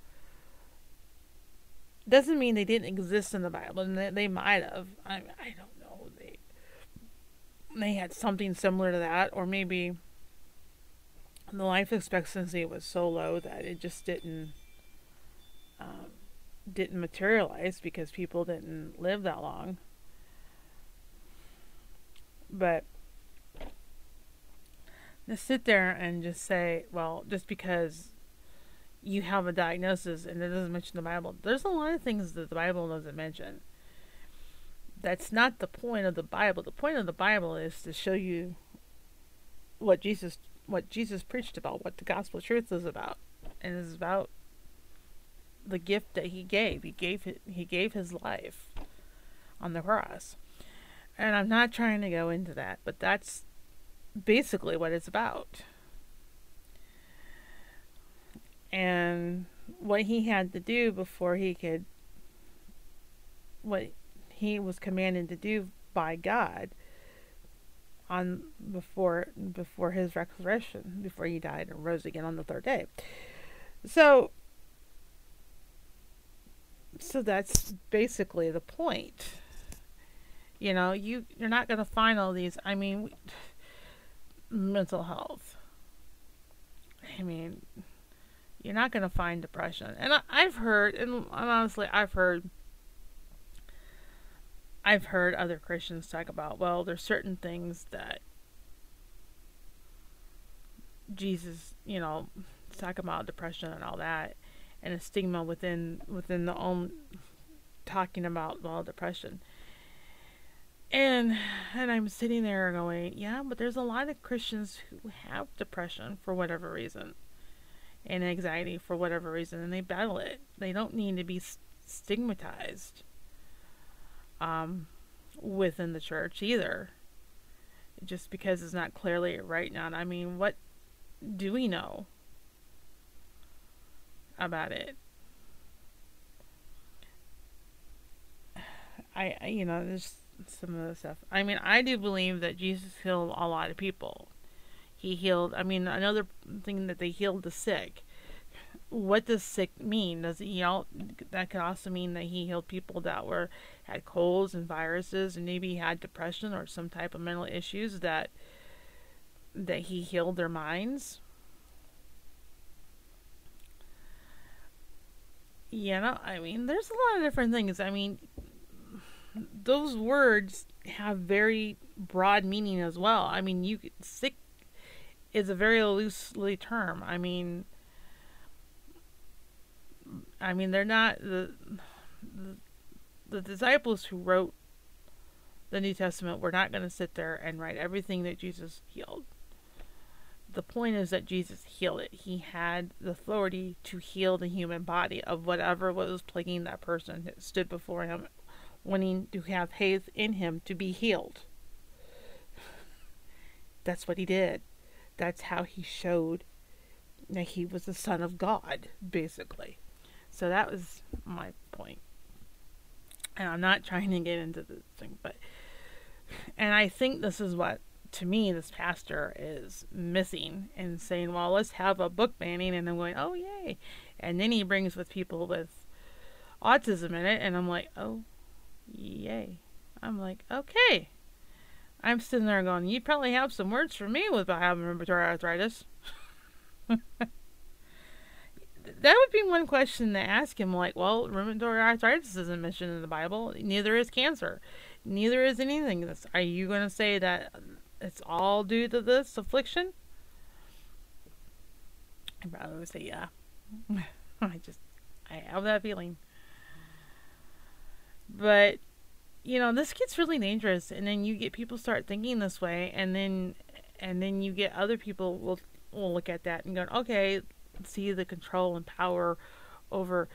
doesn't mean they didn't exist in the Bible, and they, they might have. I I don't know. They they had something similar to that, or maybe the life expectancy was so low that it just didn't um, didn't materialize because people didn't live that long. But to sit there and just say, well, just because you have a diagnosis and it doesn't mention the Bible, there's a lot of things that the Bible doesn't mention that's not the point of the Bible. The point of the Bible is to show you what Jesus what Jesus preached about, what the gospel truth is about. And it's about the gift that he gave. He gave he gave his life on the cross. And I'm not trying to go into that, but that's basically what it's about. And what he had to do before he could what he was commanded to do by God on before before his resurrection, before he died and rose again on the third day. So so that's basically the point. You know, you you're not going to find all these. I mean, mental health. I mean, you're not going to find depression. And I, I've heard, and honestly, I've heard I've heard other Christians talk about, well, there's certain things that Jesus, you know, talk about depression and all that, and a stigma within within the own talking about well depression. And and I'm sitting there going, yeah, but there's a lot of Christians who have depression for whatever reason, and anxiety for whatever reason, and they battle it. They don't need to be stigmatized um, within the church either. Just because it's not clearly right now. I mean, what do we know about it? I, I you know, there's some of the stuff. I mean, I do believe that Jesus healed a lot of people. He healed. I mean, another thing that they healed the sick what does sick mean? Does he all that could also mean that he healed people that were had colds and viruses and maybe had depression or some type of mental issues that that he healed their minds? You know, I mean, there's a lot of different things. I mean, those words have very broad meaning as well. I mean, you sick is a very loosely term. I mean, I mean they're not the, the the disciples who wrote the New Testament were not going to sit there and write everything that Jesus healed. The point is that Jesus healed it. He had the authority to heal the human body of whatever was plaguing that person that stood before him, wanting to have faith in him to be healed. That's what he did. That's how he showed that he was the Son of God, basically. So that was my point. And I'm not trying to get into the thing, but and I think this is what to me this pastor is missing and saying, Well, let's have a book banning and I'm going, Oh yay and then he brings with people with autism in it and I'm like, Oh yay. I'm like, okay. I'm sitting there going, You probably have some words for me about having rheumatoid arthritis. that would be one question to ask him. Like, well, rheumatoid arthritis isn't mentioned in the Bible. Neither is cancer. Neither is anything. Are you going to say that it's all due to this affliction? I probably would say yeah. I just, I have that feeling. But, you know, this gets really dangerous, and then you get people start thinking this way, and then, and then you get other people will will look at that and go, okay, see the control and power over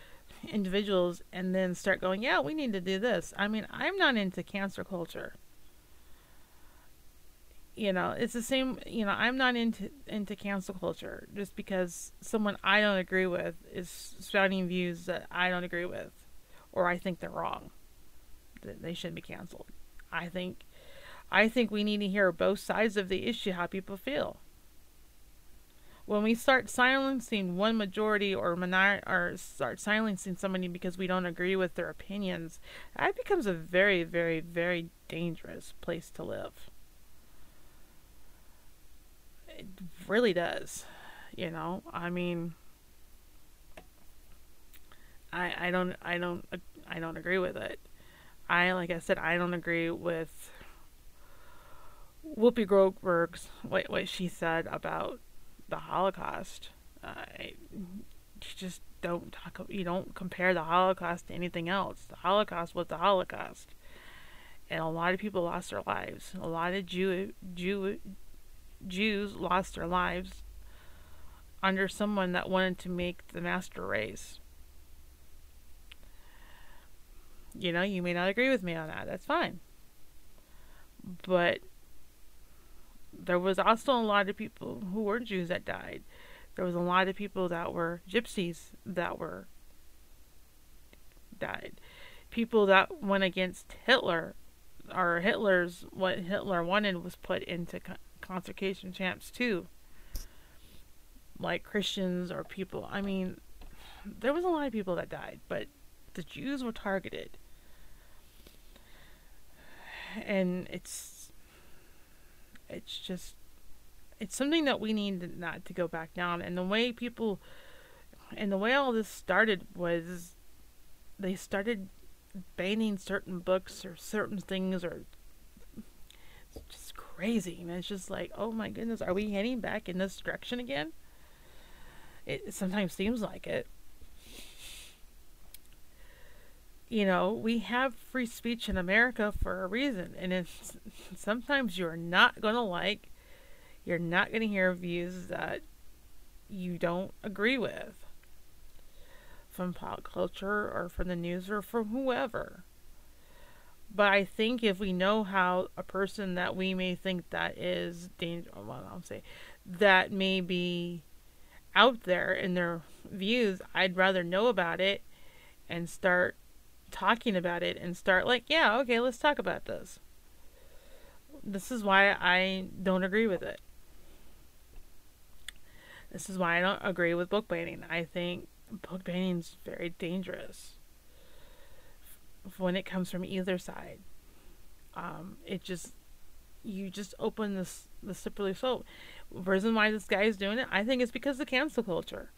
individuals and then start going, yeah, we need to do this. I mean, I'm not into cancer culture. You know, it's the same, you know, I'm not into into cancel culture just because someone I don't agree with is spouting views that I don't agree with or I think they're wrong. That they shouldn't be canceled. I think I think we need to hear both sides of the issue how people feel when we start silencing one majority or minor or start silencing somebody because we don't agree with their opinions, that becomes a very, very, very dangerous place to live. It really does. You know, I mean, I I don't I don't I don't agree with it. I like I said I don't agree with Whoopi Goldberg's what what she said about the Holocaust. Uh, you just don't talk. You don't compare the Holocaust to anything else. The Holocaust was the Holocaust, and a lot of people lost their lives. A lot of Jew Jew Jews lost their lives under someone that wanted to make the master race. You know, you may not agree with me on that. That's fine. But there was also a lot of people who were Jews that died. There was a lot of people that were gypsies that were died. People that went against Hitler, or Hitler's what Hitler wanted was put into concentration camps too. Like Christians or people. I mean, there was a lot of people that died, but the Jews were targeted. And it's it's just it's something that we need not to go back down. And the way people and the way all this started was they started banning certain books or certain things or it's just crazy. And it's just like, oh my goodness, are we heading back in this direction again? It sometimes seems like it. You know, we have free speech in America for a reason. And it's, sometimes you're not going to like, you're not going to hear views that you don't agree with from pop culture or from the news or from whoever. But I think if we know how a person that we may think that is dangerous, well, I'll say that may be out there in their views, I'd rather know about it and start talking about it and start like, yeah, okay, let's talk about this. This is why I don't agree with it. This is why I don't agree with book banning. I think book banning is very dangerous when it comes from either side. Um, it just you just open this the slippery slope. The reason why this guy is doing it, I think, is because of the cancel culture.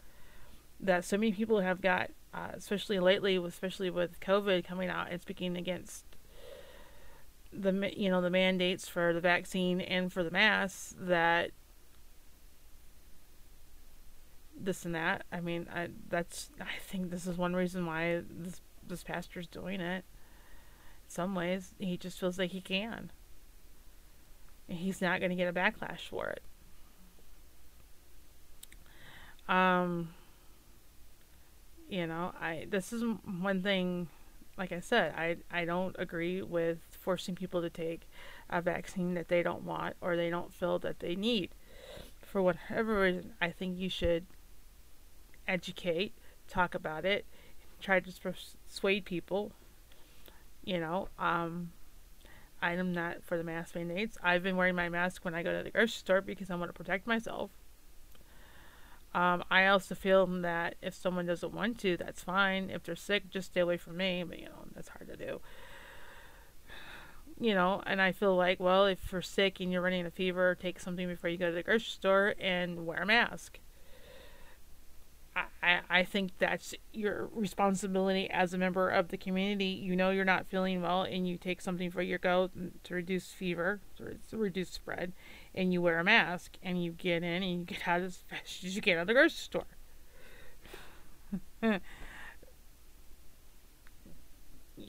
That so many people have got uh, especially lately, especially with COVID coming out and speaking against the you know the mandates for the vaccine and for the masks that this and that. I mean, I that's I think this is one reason why this this pastor's doing it. In some ways, he just feels like he can. He's not going to get a backlash for it. Um you know, I this is one thing like I said, I I don't agree with forcing people to take a vaccine that they don't want or they don't feel that they need. For whatever reason, I think you should educate, talk about it, try to persuade people. You know, um, I'm not for the mask mandates. I've been wearing my mask when I go to the grocery store because I want to protect myself. Um, I also feel that if someone doesn't want to, that's fine. If they're sick, just stay away from me. But you know, that's hard to do. You know, and I feel like, well, if you're sick and you're running a fever, take something before you go to the grocery store and wear a mask. I, I think that's your responsibility as a member of the community. You know you're not feeling well, and you take something for your goat to reduce fever, to reduce spread, and you wear a mask, and you get in and you get out as fast as you get out of the grocery store.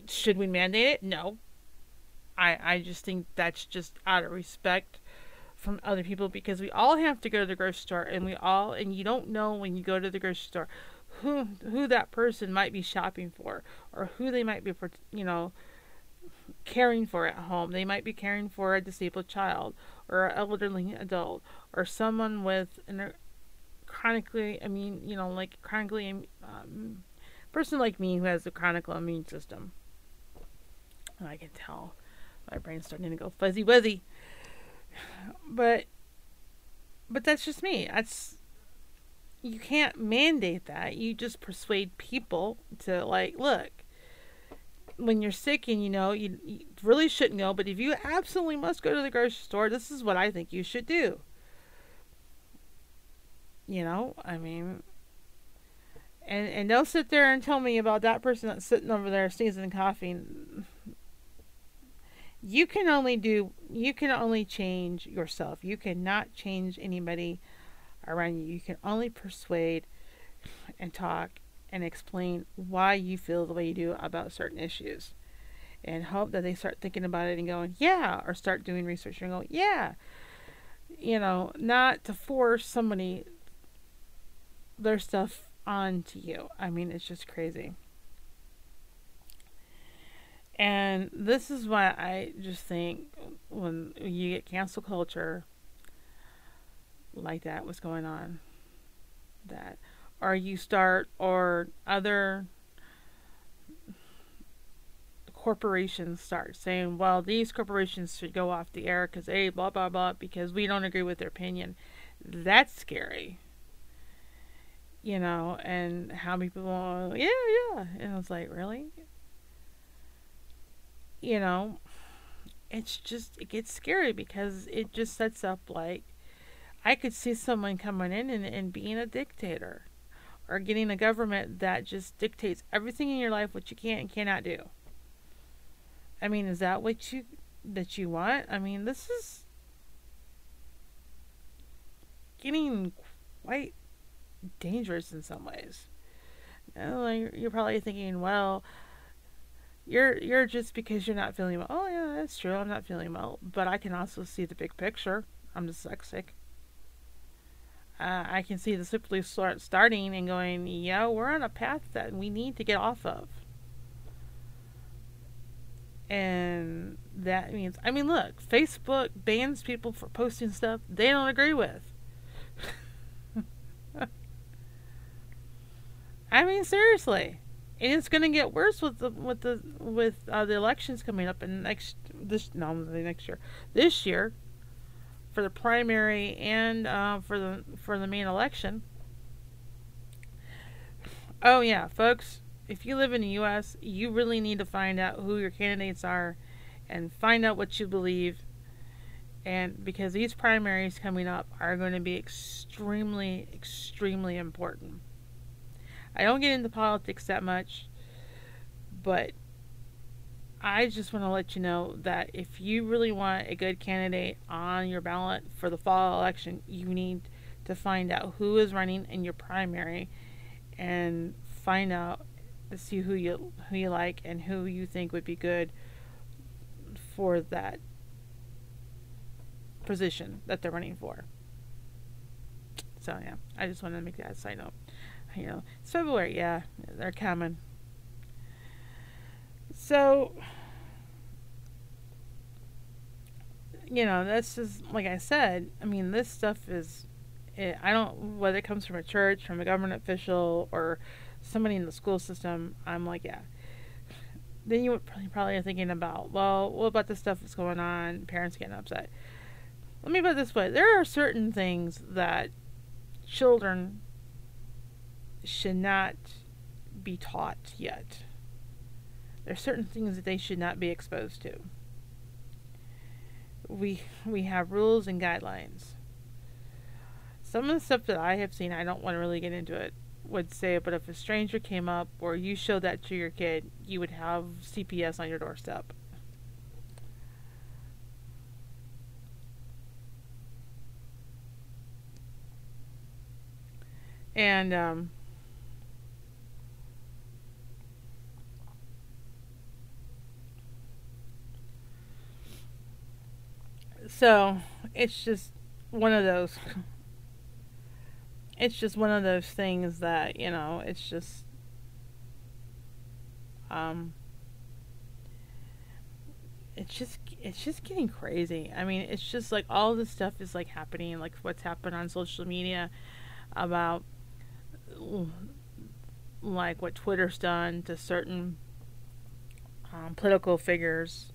Should we mandate it? No. I I just think that's just out of respect from other people because we all have to go to the grocery store and we all and you don't know when you go to the grocery store who who that person might be shopping for or who they might be for you know caring for at home they might be caring for a disabled child or an elderly adult or someone with an chronically i mean you know like chronically um, person like me who has a chronic immune system and i can tell my brain's starting to go fuzzy wuzzy but but that's just me. That's you can't mandate that. You just persuade people to like, look, when you're sick and you know you, you really shouldn't go, but if you absolutely must go to the grocery store, this is what I think you should do. You know, I mean, and and don't sit there and tell me about that person that's sitting over there sneezing and coughing. You can only do you can only change yourself. You cannot change anybody around you. You can only persuade and talk and explain why you feel the way you do about certain issues. And hope that they start thinking about it and going yeah or start doing research and go yeah. You know not to force somebody their stuff onto you. I mean it's just crazy. And this is why I just think when you get cancel culture like that, what's going on, that, or you start, or other corporations start saying, well, these corporations should go off the air because they blah, blah, blah, because we don't agree with their opinion. That's scary. You know, and how many people, yeah, yeah. And I was like, really? you know, it's just, it gets scary because it just sets up like, I could see someone coming in and, and being a dictator or getting a government that just dictates everything in your life what you can and cannot do. I mean, is that what you that you want? I mean, this is getting quite dangerous in some ways. You you're probably thinking, well, you're you're just because you're not feeling well. Oh yeah, that's true. I'm not feeling well, but I can also see the big picture. I'm dyslexic. Uh, I can see the simply start starting and going. Yeah, we're on a path that we need to get off of. And that means, I mean, look, Facebook bans people for posting stuff they don't agree with. I mean, seriously and it's going to get worse with the with the with uh, the elections coming up in next this no the next year this year for the primary and uh, for the for the main election. Oh yeah, folks, if you live in the U.S., you really need to find out who your candidates are, and find out what you believe. And because these primaries coming up are going to be extremely, extremely important. I don't get into politics that much, but I just want to let you know that if you really want a good candidate on your ballot for the fall election, you need to find out who is running in your primary and find out to see who you who you like and who you think would be good for that position that they're running for. So yeah, I just wanted to make that side note. You know, it's February, yeah, they're coming. So you know, that's just like I said. I mean, this stuff is. It, I don't whether it comes from a church, from a government official, or somebody in the school system. I'm like, yeah. Then you probably, probably are thinking about, well, what about the stuff that's going on? Parents getting upset. Let me put it this way: there are certain things that children should not be taught yet. There are certain things that they should not be exposed to we we have rules and guidelines. Some of the stuff that I have seen, I don't want to really get into it, would say, but if a stranger came up or you showed that to your kid, you would have CPS on your doorstep. And um, So it's just one of those. It's just one of those things that you know. It's just. Um. It's just it's just getting crazy. I mean, it's just like all this stuff is like happening, like what's happened on social media about like what Twitter's done to certain um, political figures,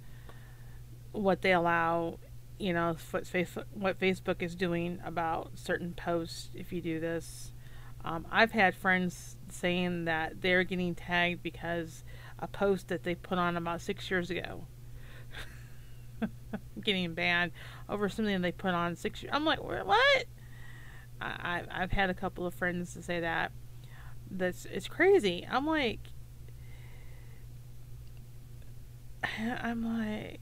what they allow you know what Facebook what Facebook is doing about certain posts if you do this. Um, I've had friends saying that they're getting tagged because a post that they put on about six years ago getting banned over something they put on six years. I'm like, what? I, I've had a couple of friends to say that. That's it's crazy. I'm like, I'm like,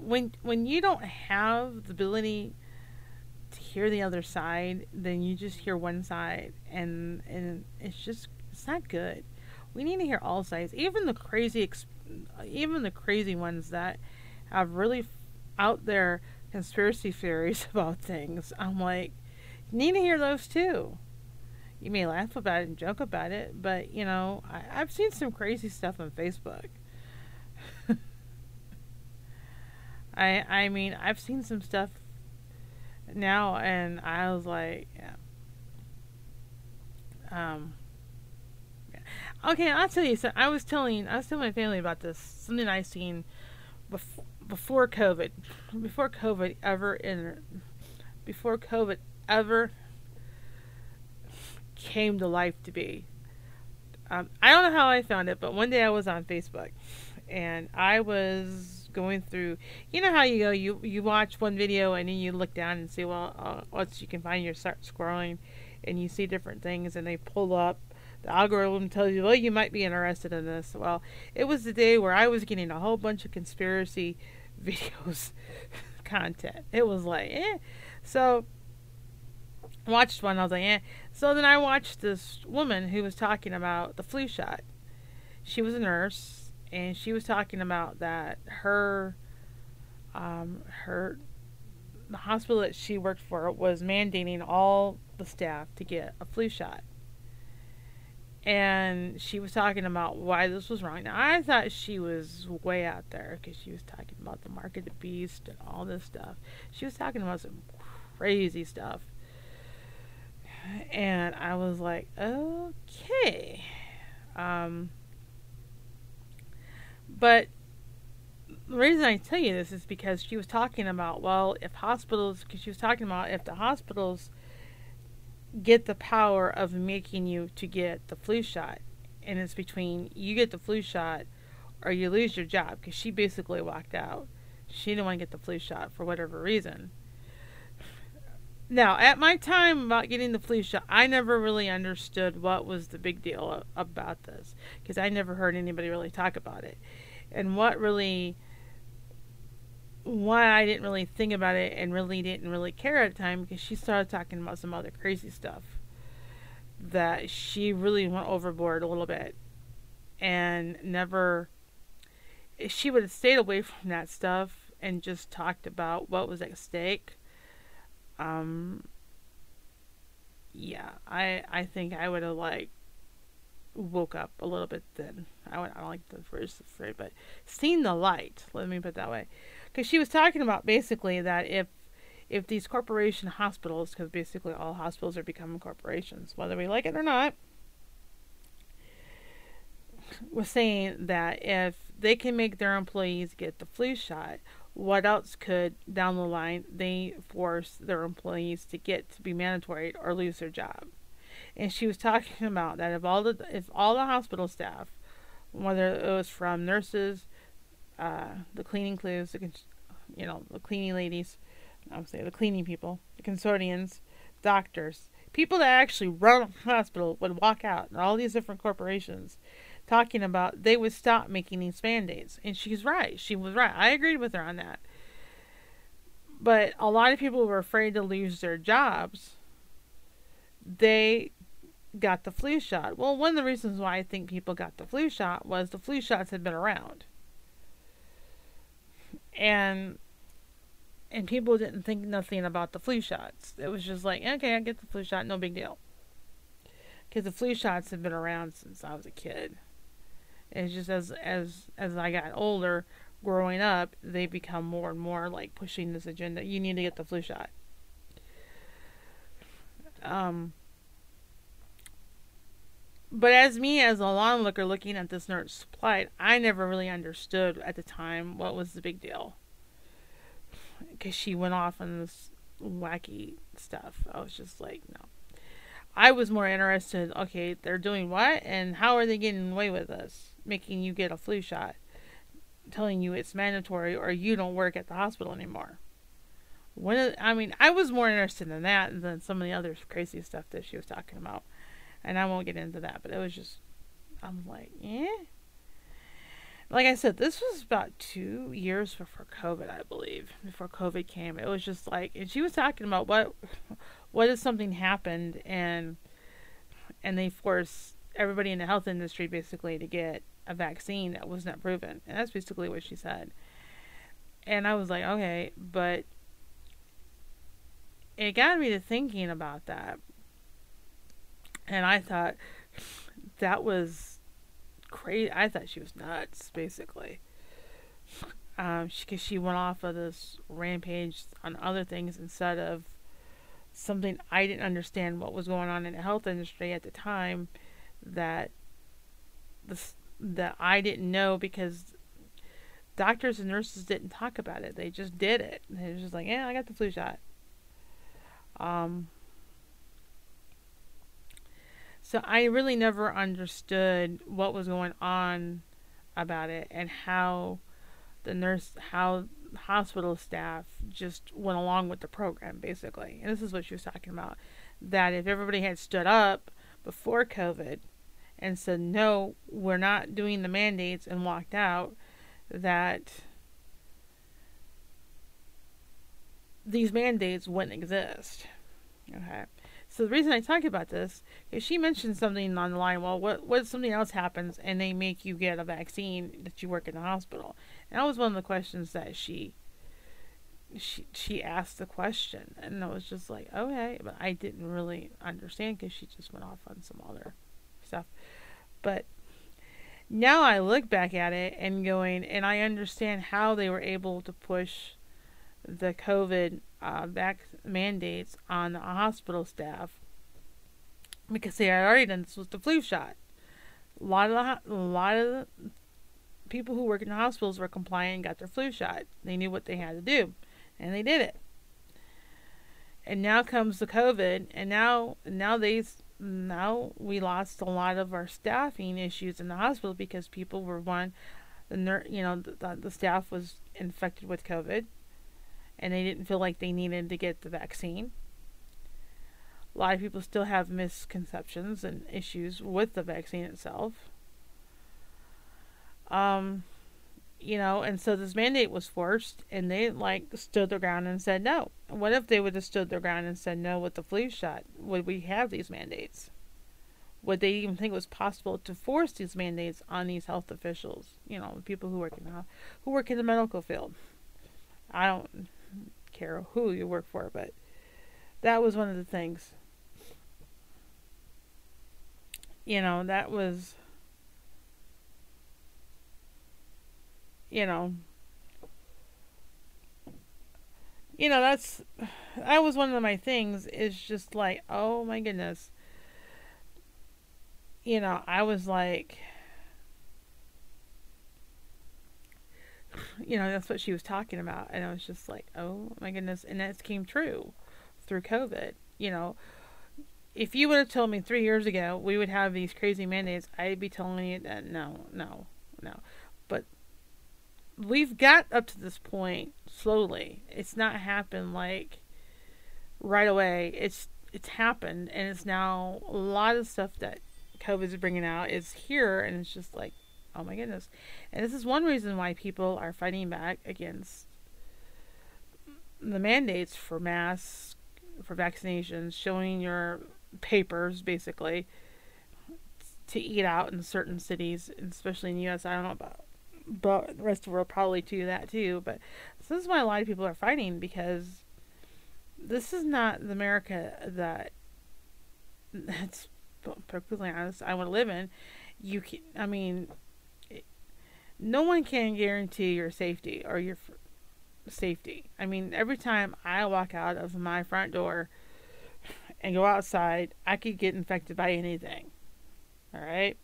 when when you don't have the ability to hear the other side, then you just hear one side, and and it's just it's not good. We need to hear all sides, even the crazy, even the crazy ones that have really out there conspiracy theories about things. I'm like, you need to hear those too. You may laugh about it and joke about it, but you know, I, I've seen some crazy stuff on Facebook. I I mean I've seen some stuff now and I was like yeah. Um Okay, I'll tell you so I was telling I was telling my family about this something I seen before before COVID before COVID ever in before COVID ever came to life to be. Um, I don't know how I found it, but one day I was on Facebook and I was going through you know how you go you you watch one video and then you look down and see well uh, what you can find you start scrolling and you see different things and they pull up the algorithm tells you well you might be interested in this. Well it was the day where i was getting a whole bunch of conspiracy videos content. It was like eh. So watched one. I was like eh. So then i watched this woman who was talking about the flu shot. She was a nurse and she was talking about that her um, her the hospital that she worked for was mandating all the staff to get a flu shot. And she was talking about why this was wrong. Now, I thought she was way out there because she was talking about the mark of the beast and all this stuff. She was talking about some crazy stuff. And I was like, okay. Um, but the reason I tell you this is because she was talking about, well, if hospitals, because she was talking about if the hospitals get the power of making you to get the flu shot, and it's between you get the flu shot or you lose your job, because she basically walked out. She didn't want to get the flu shot for whatever reason. Now, at my time about getting the flu shot, I never really understood what was the big deal about this because I never heard anybody really talk about it. And what really, why I didn't really think about it and really didn't really care at the time because she started talking about some other crazy stuff that she really went overboard a little bit and never, she would have stayed away from that stuff and just talked about what was at stake. Um yeah i i think i would have like woke up a little bit then. I would i don't like the first phrase but seen the light let me put that way. Because she was talking about basically that if if these corporation hospitals because basically all hospitals are becoming corporations whether we like it or not was saying that if they can make their employees get the flu shot what else could down the line they force their employees to get to be mandatory or lose their job and she was talking about that if all the if all the hospital staff whether it was from nurses uh, the cleaning crews the you know the cleaning ladies i would say the cleaning people the consortiums doctors people that actually run a hospital would walk out and all these different corporations talking about they would stop making these band-aids. And she's right. She was right. I agreed with her on that. But a lot of people were afraid to lose their jobs. They got the flu shot. Well one of the reasons why i think people got the flu shot was the flu shots had been around. And and people didn't think nothing about the flu shots. It was just like okay i get the flu shot no big deal. Because the flu shots have been around since i was a kid. It's just as as as I got older, growing up, they become more and more like pushing this agenda. You need to get the flu shot. Um, but as me as a onlooker looking at this nurse supplied, I never really understood at the time what was the big deal. Because she went off on this wacky stuff. I was just like, no. I was more interested, okay, they're doing what and how are they getting away with this? making you get a flu shot, telling you it's mandatory or you don't work at the hospital anymore. When I mean, I was more interested in that than some of the other crazy stuff that she was talking about, and I won't get into that. But it was just, I'm like, yeah. Like I said, this was about two years before COVID, I believe. Before COVID came, it was just like, and she was talking about what, what if something happened and, and they force everybody in the health industry basically to get a vaccine that was not proven. And that's basically what she said. And I was like, okay, but it got me to thinking about that. And I thought that was crazy. I thought she was nuts, basically. Um, because she, she went off of this rampage on other things instead of something I didn't understand what was going on in the health industry at the time that this that I didn't know because doctors and nurses didn't talk about it. They just did it. They were just like, "Yeah, I got the flu shot." Um. So I really never understood what was going on about it and how the nurse, how hospital staff just went along with the program, basically. And this is what she was talking about: that if everybody had stood up before COVID and said, no, we're not doing the mandates and walked out, that these mandates wouldn't exist. Okay. So the reason I talk about this is she mentioned something on the line. Well, what what if something else happens and they make you get a vaccine that you work in the hospital? And that was one of the questions that she she she asked the question, and I was just like, okay, but I didn't really understand because she just went off on some other stuff. But now I look back at it and going, and I understand how they were able to push the COVID uh, back mandates on the hospital staff because they had already done this with the flu shot. A lot of the, a lot of people who work in hospitals were compliant and got their flu shot. They knew what they had to do, and they did it. And now comes the COVID, and now now they now we lost a lot of our staffing issues in the hospital because people were one the ner- you know the, the staff was infected with covid and they didn't feel like they needed to get the vaccine A lot of people still have misconceptions and issues with the vaccine itself. Um, you know, and so this mandate was forced, and they like stood their ground and said no. What if they would have stood their ground and said no with the flu shot? Would we have these mandates? Would they even think it was possible to force these mandates on these health officials? You know, people who work in the, who work in the medical field. I don't care who you work for, but that was one of the things. You know, that was you know you know that's that was one of my things is just like oh my goodness you know i was like you know that's what she was talking about and i was just like oh my goodness and that came true through covid you know if you would have told me three years ago we would have these crazy mandates i'd be telling you that no no no but we've got up to this point slowly. It's not happened like right away. It's it's happened and it's now a lot of stuff that COVID is bringing out is here and it's just like, oh my goodness. And this is one reason why people are fighting back against the mandates for masks, for vaccinations, showing your papers basically to eat out in certain cities, especially in the US. I don't know about but the rest of the world probably do that too. But this is why a lot of people are fighting because this is not the America that that's perfectly honest I want to live in. You can, I mean, no one can guarantee your safety or your f- safety. I mean, every time I walk out of my front door and go outside, I could get infected by anything. All right.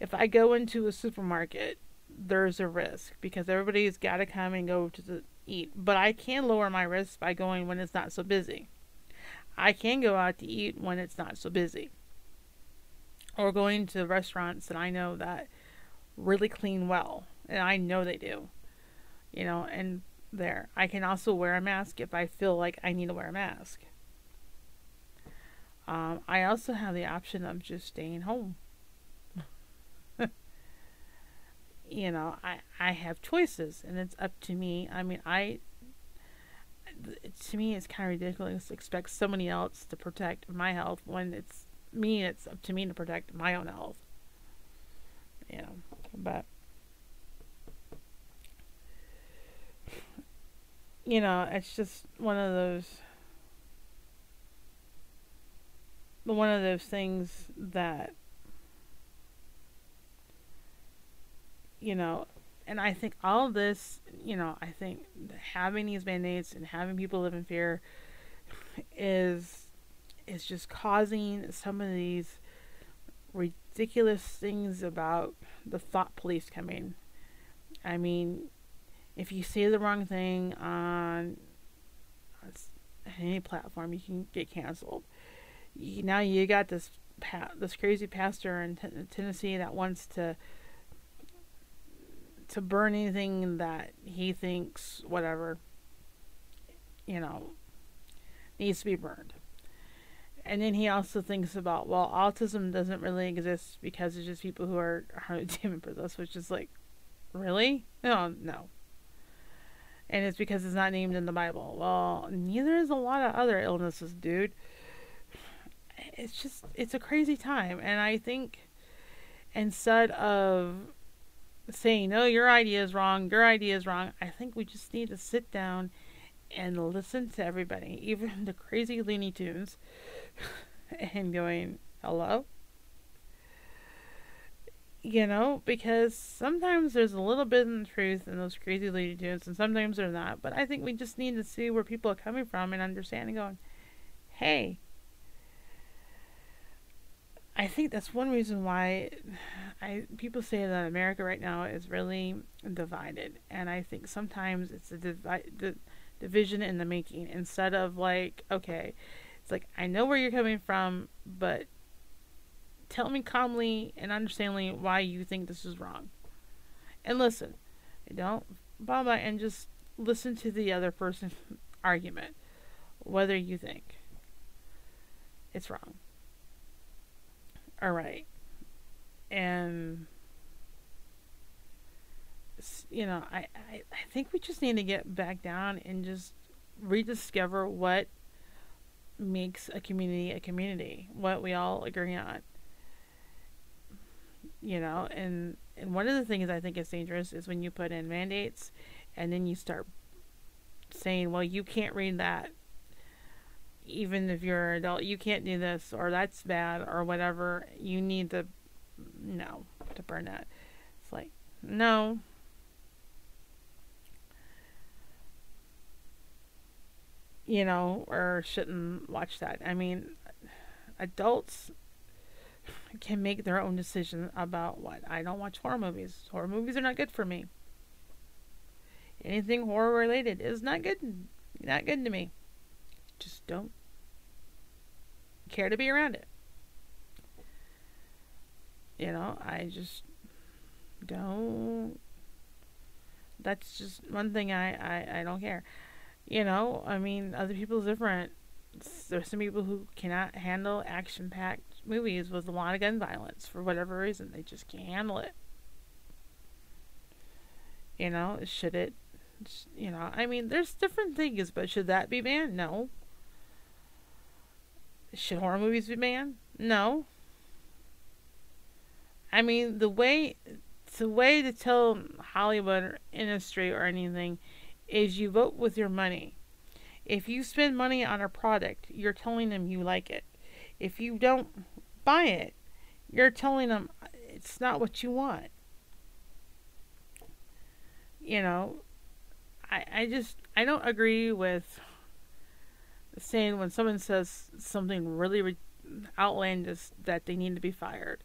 If I go into a supermarket there's a risk because everybody's got to come and go to the, eat. But I can lower my risk by going when it's not so busy. I can go out to eat when it's not so busy. Or going to restaurants that I know that really clean well, and I know they do. You know, and there. I can also wear a mask if I feel like I need to wear a mask. Um, I also have the option of just staying home you know, I I have choices, and it's up to me. I mean, I to me it's kind of ridiculous to expect somebody else to protect my health when it's me. It's up to me to protect my own health. You know, but you know, it's just one of those one of those things that you know, and I think all this, you know, I think having these mandates and having people live in fear is is just causing some of these ridiculous things about the thought police coming. I mean, if you say the wrong thing on any platform, you can get canceled. Now you got this pa- this crazy pastor in t- Tennessee that wants to to burn anything that he thinks, whatever, you know, needs to be burned. And then he also thinks about, well, autism doesn't really exist because it's just people who are, demon possessed, which is like, really? No, no. And it's because it's not named in the Bible. Well, neither is a lot of other illnesses, dude. It's just, it's a crazy time. And I think instead of saying, no, your idea is wrong, your idea is wrong. I think we just need to sit down and listen to everybody, even the crazy Looney Tunes, and going, hello? You know, because sometimes there's a little bit of truth in those crazy lady Tunes, and sometimes there's not. But I think we just need to see where people are coming from and understand and going, hey, I think that's one reason why I people say that America right now is really divided, and I think sometimes it's a divi- the division in the making instead of like okay, it's like I know where you're coming from, but tell me calmly and understandingly why you think this is wrong, and listen, don't blah, and just listen to the other person's argument, whether you think it's wrong. All right. And you know, I, I, I think we just need to get back down and just rediscover what makes a community a community, what we all agree on. You know, and and one of the things I think is dangerous is when you put in mandates and then you start saying, well, you can't read that even if you're an adult, you can't do this or that's bad or whatever. You need to no to burn that. It's like no. You know, or shouldn't watch that. I mean, adults can make their own decision about what. I don't watch horror movies. Horror movies are not good for me. Anything horror related is not good. Not good to me. Just don't care to be around it. You know, I just don't. That's just one thing I, I, I don't care. You know, I mean, other people's different. There's some people who cannot handle action packed movies with a lot of gun violence for whatever reason. They just can't handle it. You know, should it, you know, I mean, there's different things, but should that be banned? No. Should horror movies be banned? No. I mean, the way the way to tell Hollywood or industry or anything is you vote with your money. If you spend money on a product, you're telling them you like it. If you don't buy it, you're telling them it's not what you want. You know, I I just I don't agree with saying when someone says something really re- outlandish that they need to be fired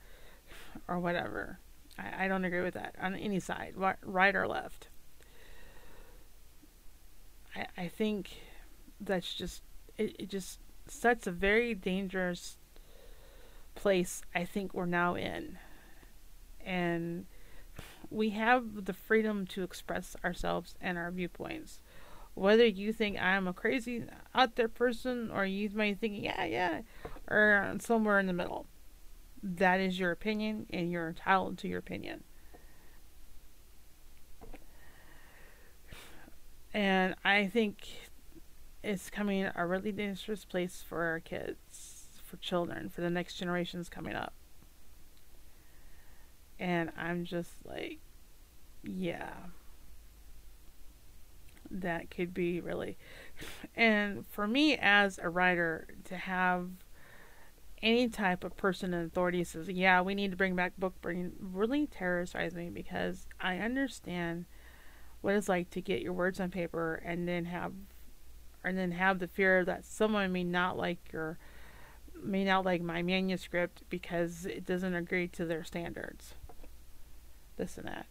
or whatever. I, I don't agree with that on any side, right or left. I, I think that's just it, it just sets a very dangerous place I think we're now in. And we have the freedom to express ourselves and our viewpoints whether you think I'm a crazy out there person or you might think, yeah, yeah, or somewhere in the middle. That is your opinion, and you're entitled to your opinion. And I think it's coming a really dangerous place for our kids, for children, for the next generations coming up. And I'm just like, yeah that could be really. And for me as a writer, to have any type of person in authority says, yeah, we need to bring back book burning really terrorizes me because I understand what it's like to get your words on paper and then have and then have the fear that someone may not like your may not like my manuscript because it doesn't agree to their standards. This and that.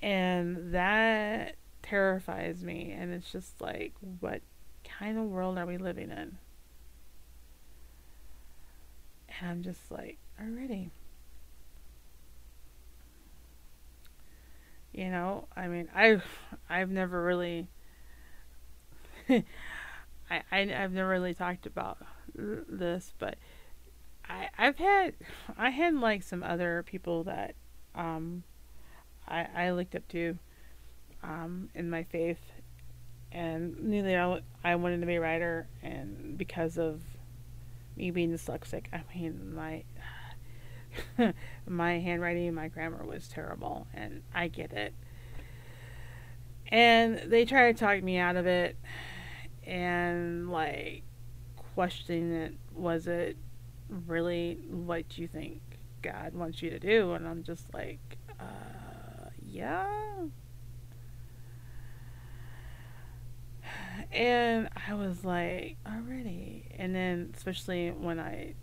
And that terrifies me. And it's just like, what kind of world are we living in? And I'm just like, already. You know, I mean, I've I've never really, I, I have never really talked about this, but I I've had I had like some other people that um I, I looked up to um, in my faith. And nearly I, I wanted to be a writer, and because of me being dyslexic, I mean, my my handwriting and my grammar was terrible, and I get it. And they try to talk me out of it, and like questioning it. Was it really what you think God wants you to do? And I'm just like, uh, yeah. And I was like, already. And then, especially when I,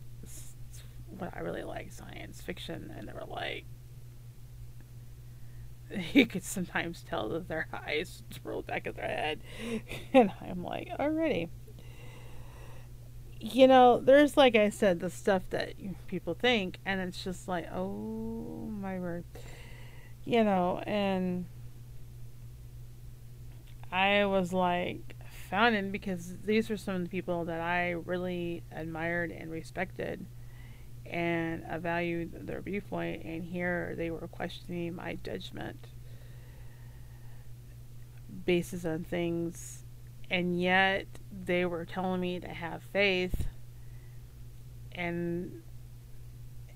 what I really like science fiction, and they were like, you could sometimes tell that their eyes rolled back in their head. And I'm like, already. You know, there's, like I said, the stuff that people think, and it's just like, oh my word you know, and I was like confounded because these were some of the people that I really admired and respected and I valued their viewpoint, and here they were questioning my judgment basis on things, and yet they were telling me to have faith and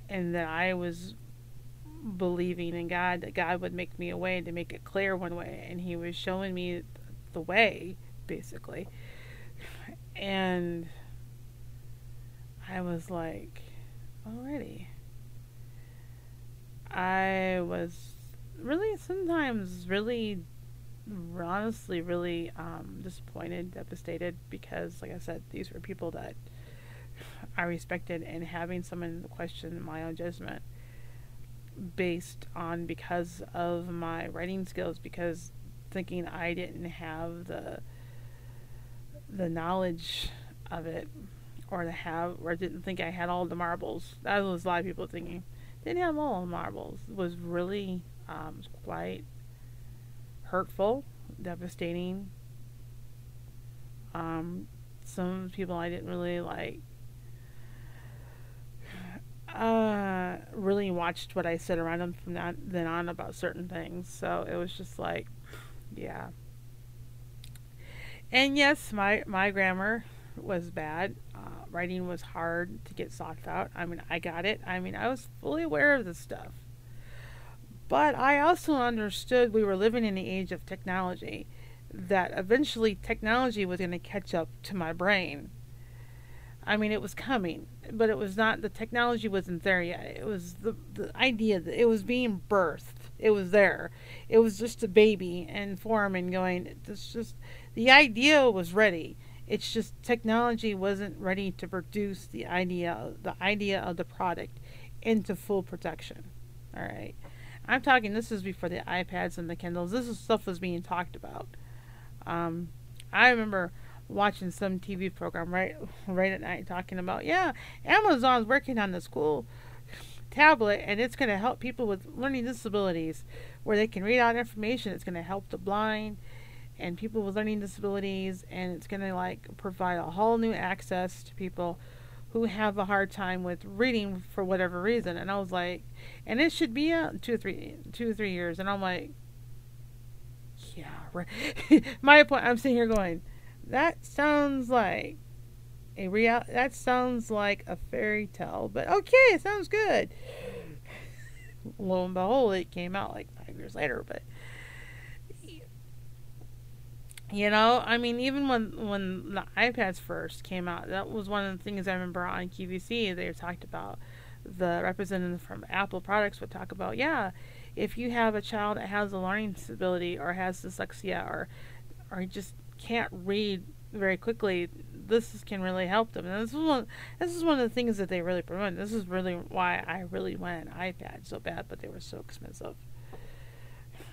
and that I was believing in God that God would make me a way to make it clear one way. And he was showing me the way basically. And I was like already I was really sometimes really honestly really um, disappointed devastated because like I said these were people that I respected and having someone question my own judgment based on because of my writing skills because thinking I didn't have the the knowledge of it or to have or didn't think I had all the marbles. That was a lot of people thinking. Didn't have all the marbles. It was really um, quite hurtful, devastating. Um, some people I didn't really like uh, really watched what I said around them from that then on about certain things. So it was just like, yeah. And yes, my my grammar was bad. Uh, writing was hard to get soft out. I mean, I got it. I mean, I was fully aware of this stuff. But I also understood we were living in the age of technology, that eventually technology was going to catch up to my brain I mean, it was coming, but it was not. The technology wasn't there yet. It was the the idea that it was being birthed. It was there. It was just a baby and form and going. It's just the idea was ready. It's just technology wasn't ready to produce the idea the idea of the product into full production. All right. I'm talking. This is before the iPads and the Kindles. This is stuff was being talked about. Um, I remember watching some TV program right right at night talking about yeah Amazon's working on the school tablet and it's going to help people with learning disabilities where they can read out information it's going to help the blind and people with learning disabilities and it's going to like provide a whole new access to people who have a hard time with reading for whatever reason and I was like and it should be out two or three two or three years and I'm like yeah right my point I'm sitting here going that sounds like a real. That sounds like a fairy tale, but okay, it sounds good. Lo and behold, it came out like five years later. But you know, I mean, even when when the iPads first came out, that was one of the things I remember on QVC. They talked about the representative from Apple products would talk about, yeah, if you have a child that has a learning disability or has dyslexia or or just can't read very quickly, this can really help them. And this is one. This is one of the things that they really promote. This is really why I really wanted an iPad so bad, but they were so expensive.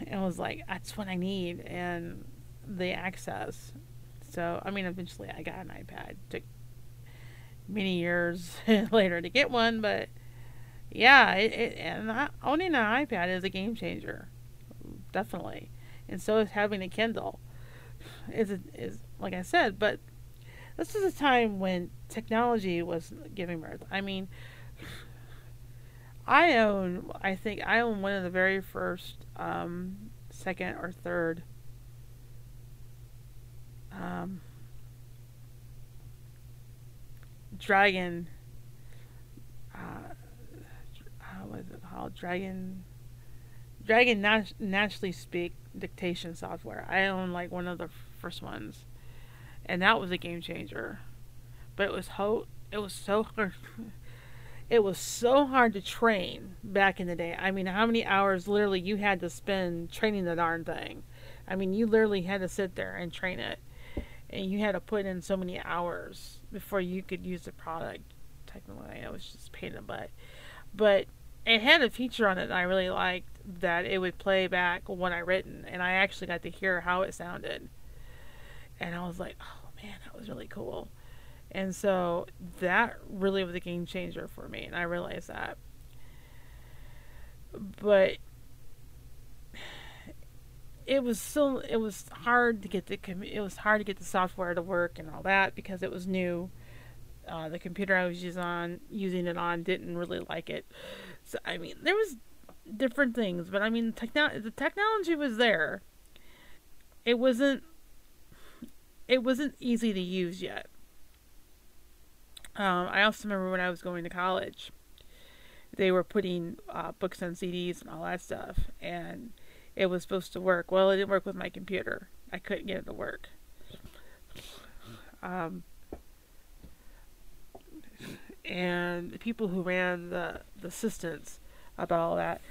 And was like, that's what I need, and the access. So I mean, eventually I got an iPad. It took many years later to get one, but yeah, it, it and owning an iPad is a game changer, definitely. And so is having a Kindle is is like I said, but this is a time when technology was giving birth. I mean, I own, I think I own one of the very first, um, second or third, um, Dragon, uh, how was it called? Dragon, Dragon nat- naturally speak dictation software. I own like one of the first ones, and that was a game changer. But it was ho- it was so hard. it was so hard to train back in the day. I mean, how many hours literally you had to spend training the darn thing? I mean, you literally had to sit there and train it, and you had to put in so many hours before you could use the product. Technically, it was just pain in the butt, but it had a feature on it that I really liked that it would play back what I written, and I actually got to hear how it sounded, and I was like, oh man, that was really cool, and so that really was a game changer for me, and I realized that, but it was so it was hard to get the it was hard to get the software to work and all that because it was new. Uh, the computer I was using on using it on didn't really like it. So I mean, there was different things, but I mean, techno- the technology was there. It wasn't it wasn't easy to use yet. Um, I also remember when I was going to college, they were putting uh, books on CDs and all that stuff, and it was supposed to work. Well, it didn't work with my computer. I couldn't get it to work. Um, and the people who ran the, the assistants about all that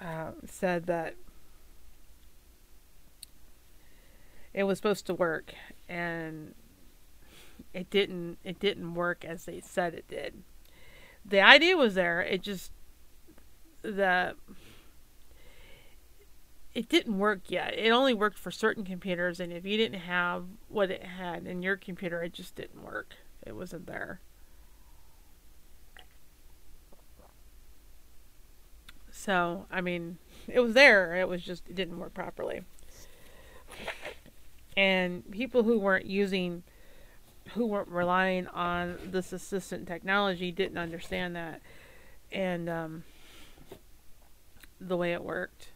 uh, said that it was supposed to work and it didn't it didn't work as they said it did the idea was there it just the it didn't work yet. It only worked for certain computers and if you didn't have what it had in your computer it just didn't work. It wasn't there. So i mean it was there. It was just it didn't work properly. And people who weren't using who weren't relying on this assistant technology didn't understand that. And um, the way it worked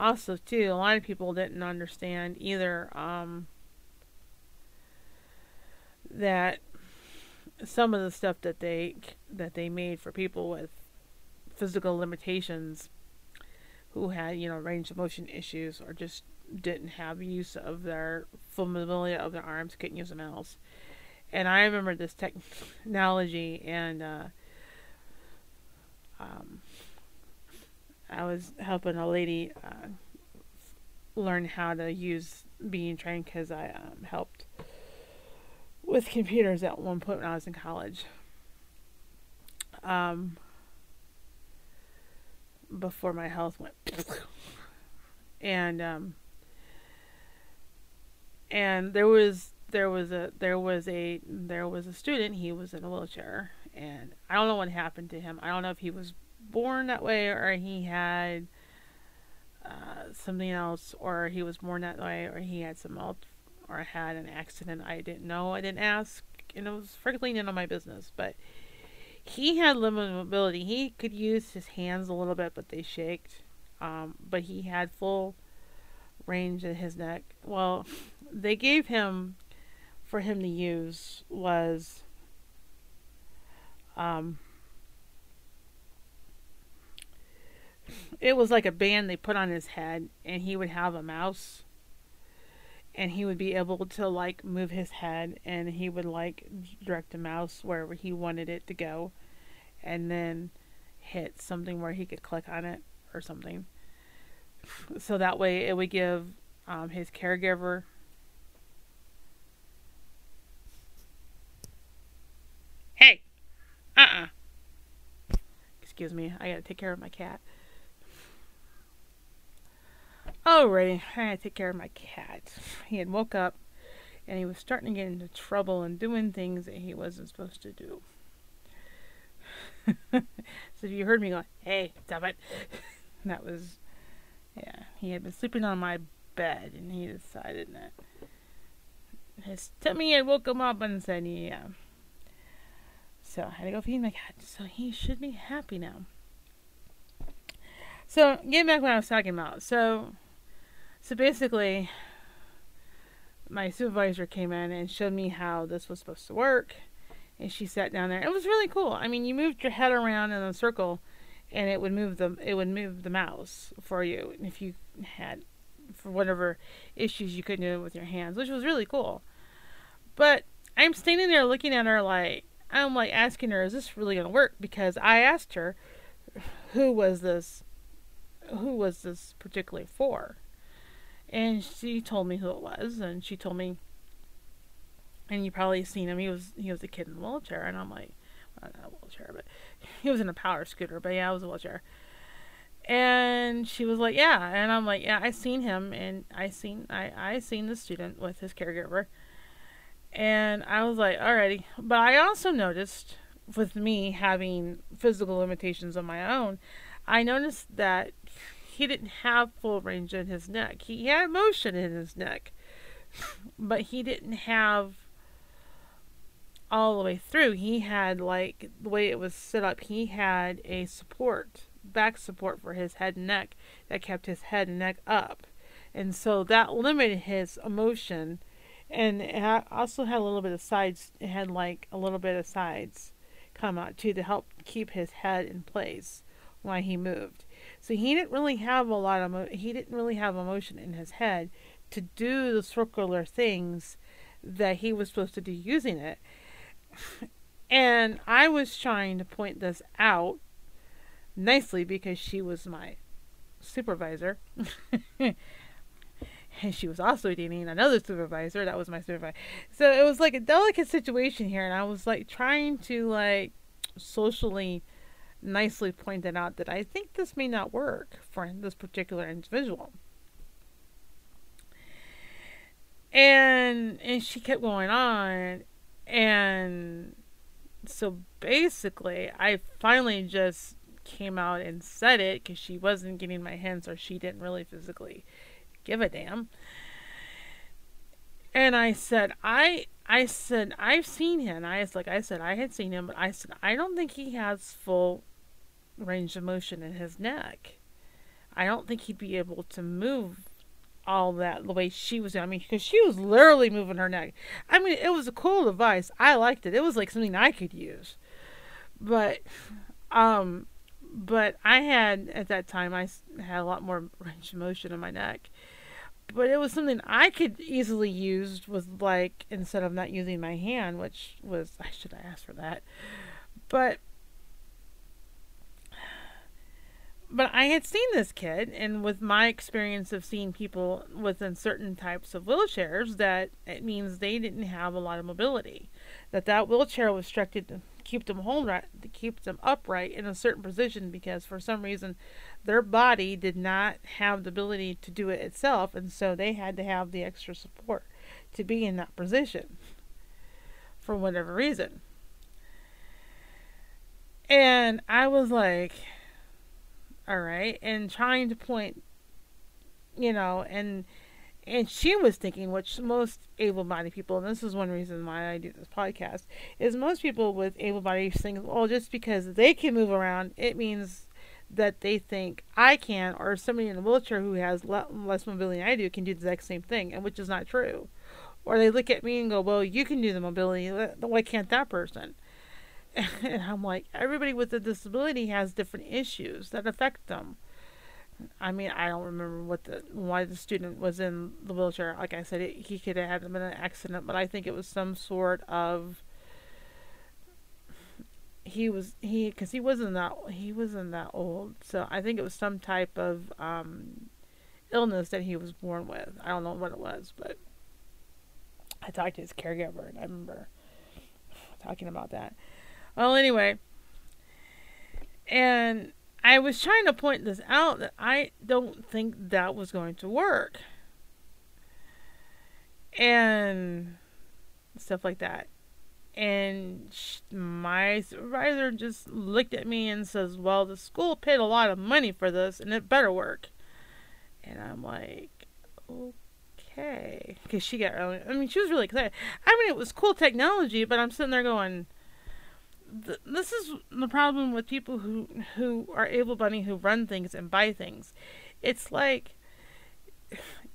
also too a lot of people didn't understand either um, that some of the stuff that they that they made for people with physical limitations who had you know range of motion issues or just didn't have use of their full mobility of their arms, couldn't use a mouse. And I remember this technology, and uh, um, I was helping a lady uh, learn how to use being trained because I um, helped with computers at one point when I was in college. Um, before my health went, and um, and there was there was a there was a there was a student he was in a wheelchair and i don't know what happened to him i don't know if he was born that way or he had uh, something else or he was born that way or he had some else or had an accident i didn't know i didn't ask and it was frankly none of my business but he had limited mobility. He could use his hands a little bit but they shaked um, but he had full range in his neck. Well they gave him for him to use was um it was like a band they put on his head and he would have a mouse and he would be able to like move his head and he would like direct a mouse wherever he wanted it to go and then hit something where he could click on it or something so that way it would give um, his caregiver Hey Uh-uh. Excuse me, I gotta take care of my cat. Alrighty, I had to take care of my cat. He had woke up and he was starting to get into trouble and doing things that he wasn't supposed to do. so if you heard me go, hey, stop it, that was, yeah, he had been sleeping on my bed and he decided that his tummy had woke him up and said, yeah. So I had to go feed my cat. So he should be happy now. So getting back what I was talking about. So so basically my supervisor came in and showed me how this was supposed to work. And she sat down there. It was really cool. I mean, you moved your head around in a circle and it would move the it would move the mouse for you if you had for whatever issues you couldn't do with your hands, which was really cool. But I'm standing there looking at her like I'm like asking her, is this really to work? Because I asked her, who was this, who was this particularly for? And she told me who it was, and she told me, and you probably seen him. He was he was a kid in a wheelchair, and I'm like, well, not a wheelchair, but he was in a power scooter. But yeah, it was a wheelchair. And she was like, yeah, and I'm like, yeah, I seen him, and I seen I I seen the student with his caregiver and I was like, alrighty. But I also noticed with me having physical limitations of my own, I noticed that he didn't have full range in his neck. He had motion in his neck, but he didn't have all the way through. He had like the way it was set up. He had a support, back support for his head and neck that kept his head and neck up, and so that limited his emotion. And it also had a little bit of sides. It had like a little bit of sides come out too to help keep his head in place while he moved. So he didn't really have a lot of he didn't really have emotion in his head to do the circular things that he was supposed to do using it. And I was trying to point this out nicely because she was my supervisor. and she was also dating another supervisor that was my supervisor. So it was like a delicate situation here and I was like trying to like socially nicely pointed out that I think this may not work for this particular individual. And and she kept going on and so basically I finally just came out and said it cuz she wasn't getting my hints or she didn't really physically give a damn. And I said, I I said I've seen him. I was like I said I had seen him, but I said I don't think he has full range of motion in his neck. I don't think he'd be able to move all that the way she was. I mean, because she was literally moving her neck. I mean, it was a cool device. I liked it. It was like something I could use. But, um, but I had at that time I had a lot more range of motion in my neck. But it was something I could easily use with like instead of not using my hand, which was I should have asked for that. But but I had seen this kid, and with my experience of seeing people within certain types of wheelchairs, that it means they didn't have a lot of mobility. That that wheelchair was structured to keep them home right, to keep them upright in a certain position, because for some reason, their body did not have the ability to do it itself, and so they had to have the extra support to be in that position, for whatever reason. And I was like all right, and trying to point, you know, and and she was thinking, which most able-bodied people, and this is one reason why I do this podcast, is most people with able-bodied think, well, just because they can move around, it means that they think I can, or somebody in a wheelchair who has le- less mobility than I do can do the exact same thing, and which is not true. Or they look at me and go, well, you can do the mobility, why can't that person? and I'm like, everybody with a disability has different issues that affect them. I mean, I don't remember what the why the student was in the wheelchair. Like I said, it, he could have had been an accident, but I think it was some sort of he was he because he wasn't that he wasn't that old, so I think it was some type of um, illness that he was born with. I don't know what it was, but I talked to his caregiver, and I remember talking about that. Well, anyway, and I was trying to point this out that I don't think that was going to work. And stuff like that. And my supervisor just looked at me and says, Well, the school paid a lot of money for this and it better work. And I'm like, Okay. Because she got really, I mean, she was really excited. I mean, it was cool technology, but I'm sitting there going, th- this is the problem with people who who are able-bodied who run things and buy things. It's like,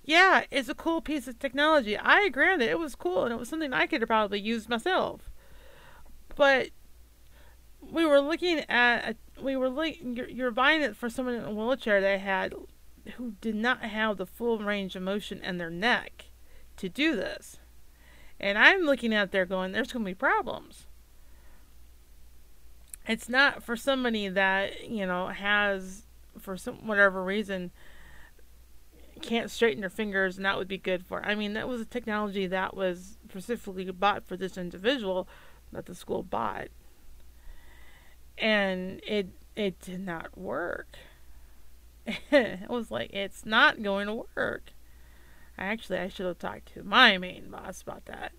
yeah, it's a cool piece of technology. I agree that it was cool and it was something I could have probably used myself. But we were looking at we were like you're, you're buying it for someone in a wheelchair that had who did not have the full range of motion in their neck to do this. And I'm looking at there going, there's going to be problems it's not for somebody that you know has for some whatever reason can't straighten their fingers and that would be good for i mean that was a technology that was specifically bought for this individual that the school bought. And it it did not work. It was like it's not going to work. Actually i should have talked to my main boss about that.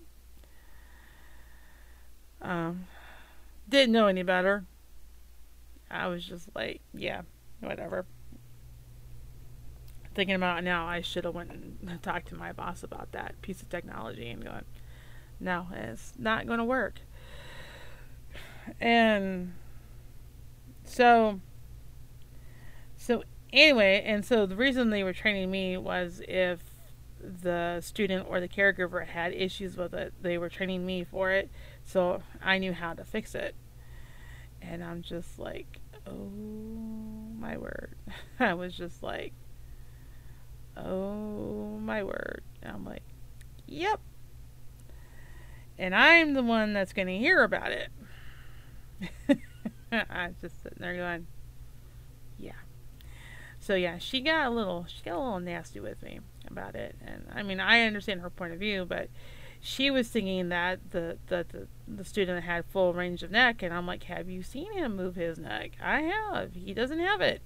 Um didn't know any better. I was just like, yeah, whatever. thinking about it now, I should have went and talked to my boss about that piece of technology and going, no, it's not going to work. And so, so anyway, and so the reason they were training me was if the student or the caregiver had issues with it, they were training me for it, so I knew how to fix it. And I'm just like, oh my word. I was just like, oh my word. And I'm like, yep. And I'm the one that's going to hear about it. I was just sitting there going, yeah. So yeah, she got a little, she got a little nasty with me about it, and I mean, I understand her point of view, but she was thinking that the, the the the student had full range of neck, and I'm like, have you seen him move his neck? I have. He doesn't have it.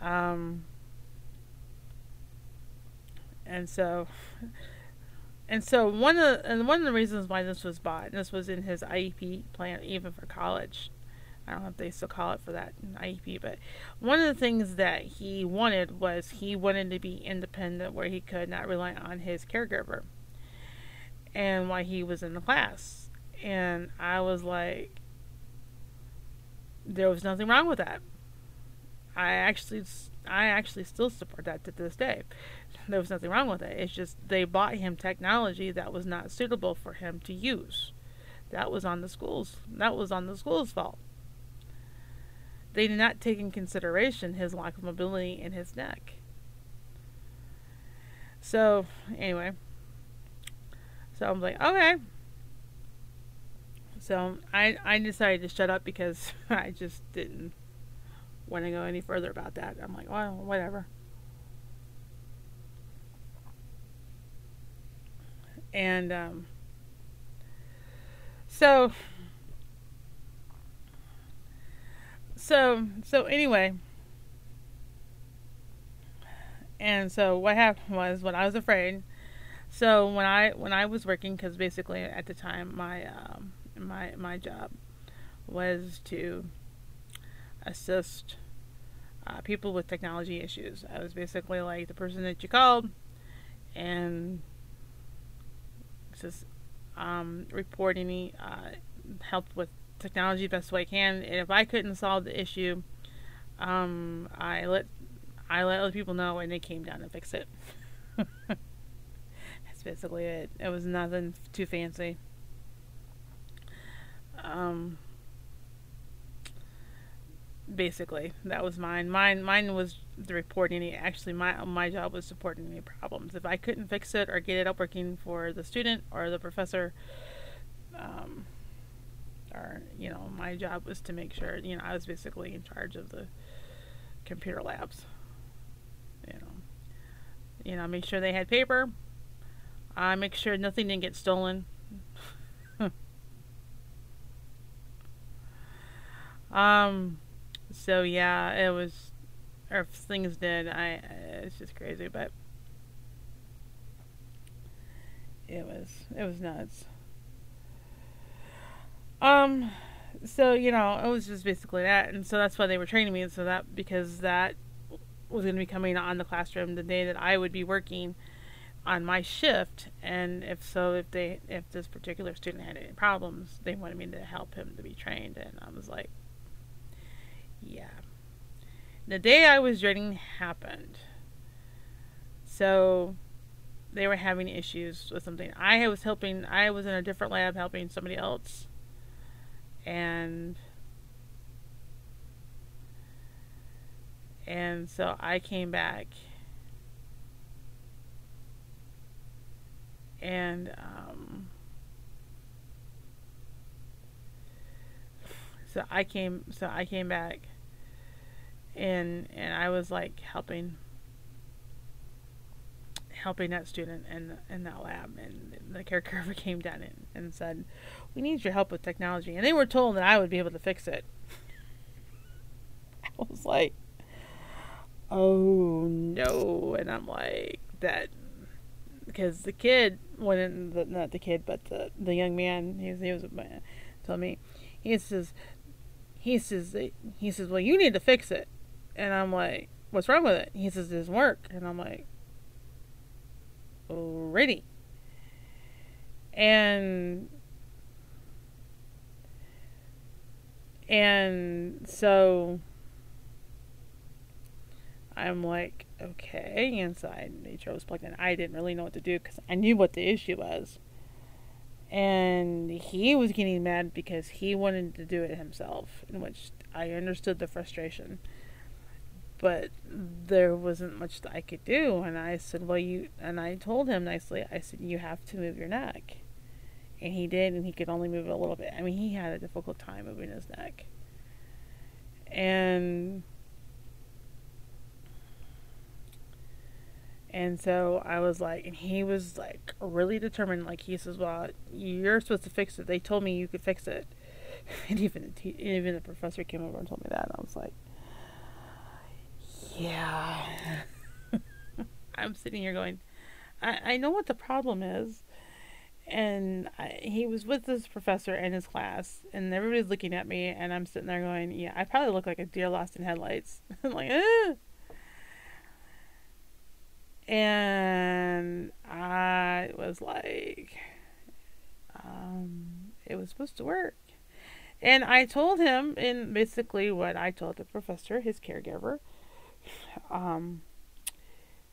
Um, and so, and so one of the, and one of the reasons why this was bought, and this was in his IEP plan, even for college, I don't know if they still call it for that in IEP, but one of the things that he wanted was he wanted to be independent where he could not rely on his caregiver. And while he was in the class. And I was like, there was nothing wrong with that. I actually, I actually still support that to this day. There was nothing wrong with it. It's just they bought him technology that was not suitable for him to use. That was on the schools. That was on the school's fault they did not take in consideration his lack of mobility in his neck. So, anyway. So I'm like, okay. So I I decided to shut up because I just didn't want to go any further about that. I'm like, well, whatever. And um, so so so anyway. And so what happened was when i was afraid so when i when i was working because basically at the time my um, my my job was to assist uh, people with technology issues. I was basically like the person that you called and just um, report any uh, help with technology best way I can. And if I couldn't solve the issue, um, I let I let other people know, and they came down and fixed it. That's basically it. It was nothing too fancy. Um, basically, that was mine. Mine, mine was the reporting. Actually, my my job was supporting any problems. If I couldn't fix it or get it up working for the student or the professor, um, or you know my job was to make sure you know I was basically in charge of the computer labs you know. You know make sure they had paper. Uh, make sure nothing didn't get stolen. Um so yeah it was or if things did I it's just crazy but it was it was nuts um, so you know, it was just basically that, and so that's why they were training me. And so that because that was going to be coming on the classroom the day that I would be working on my shift, and if so, if they if this particular student had any problems, they wanted me to help him to be trained, and I was like, yeah. The day I was joining happened. So they were having issues with something. I was helping. I was in a different lab helping somebody else and and so I came back. And um, so I came so I came back and and I was like helping helping that student in in that lab, and the caregiver came down and, and said, "We need your help with technology," and they were told that I would be able to fix it. I was like, "Oh no!" And I'm like, "That." Because the kid, when the, not the kid, but the the young man, he was, he was uh, told me, he says, he says, he says, well, you need to fix it, and I'm like, what's wrong with it? He says, it doesn't work. And I'm like, alrighty. And and so I'm like, okay. And so I made sure I was plugged in. I didn't really know what to do because I knew what the issue was. And he was getting mad because he wanted to do it himself, in which I understood the frustration. But there wasn't much that I could do. And I said, well, you, and I told him nicely, I said, you have to move your neck. And he did, and he could only move it a little bit. I mean, he had a difficult time moving his neck. And And so I was like, and he was like really determined. Like he says, "Well, you're supposed to fix it. They told me you could fix it." And even the even the professor came over and told me that. And I was like, "Yeah." I'm sitting here going, I, I know what the problem is. And I, he was with this professor in his class, and everybody's looking at me, and I'm sitting there going, Yeah, I probably look like a deer lost in headlights. I'm like, eh. And I was like, um, it was supposed to work. And I told him, in basically what I told the professor, his caregiver, um,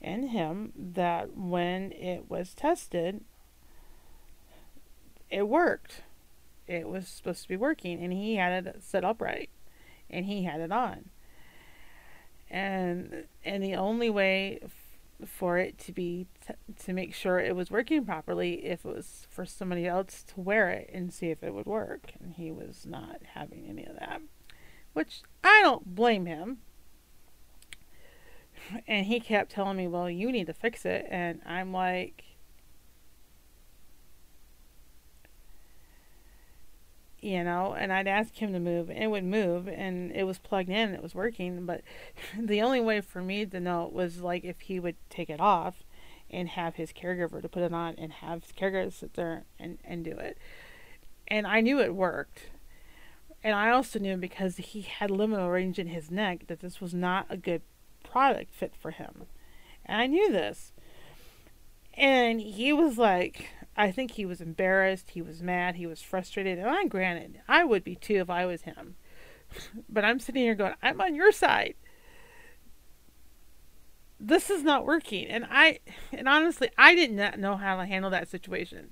and him, that when it was tested, it worked. It was supposed to be working, and he had it set upright, and he had it on. And and the only way for it to be t- to make sure it was working properly if it was for somebody else to wear it and see if it would work and he was not having any of that which I don't blame him and he kept telling me well you need to fix it and I'm like you know, and I'd ask him to move, and it would move, and it was plugged in, it was working. But the only way for me to know was like if he would take it off and have his caregiver to put it on and have his caregiver sit there and, and do it. And I knew it worked. And I also knew because he had liminal range in his neck that this was not a good product fit for him. And I knew this. And he was like, I think he was embarrassed, he was mad, he was frustrated, and I granted, I would be too if I was him. but I'm sitting here going, I'm on your side. This is not working. And I and honestly, I did not know how to handle that situation.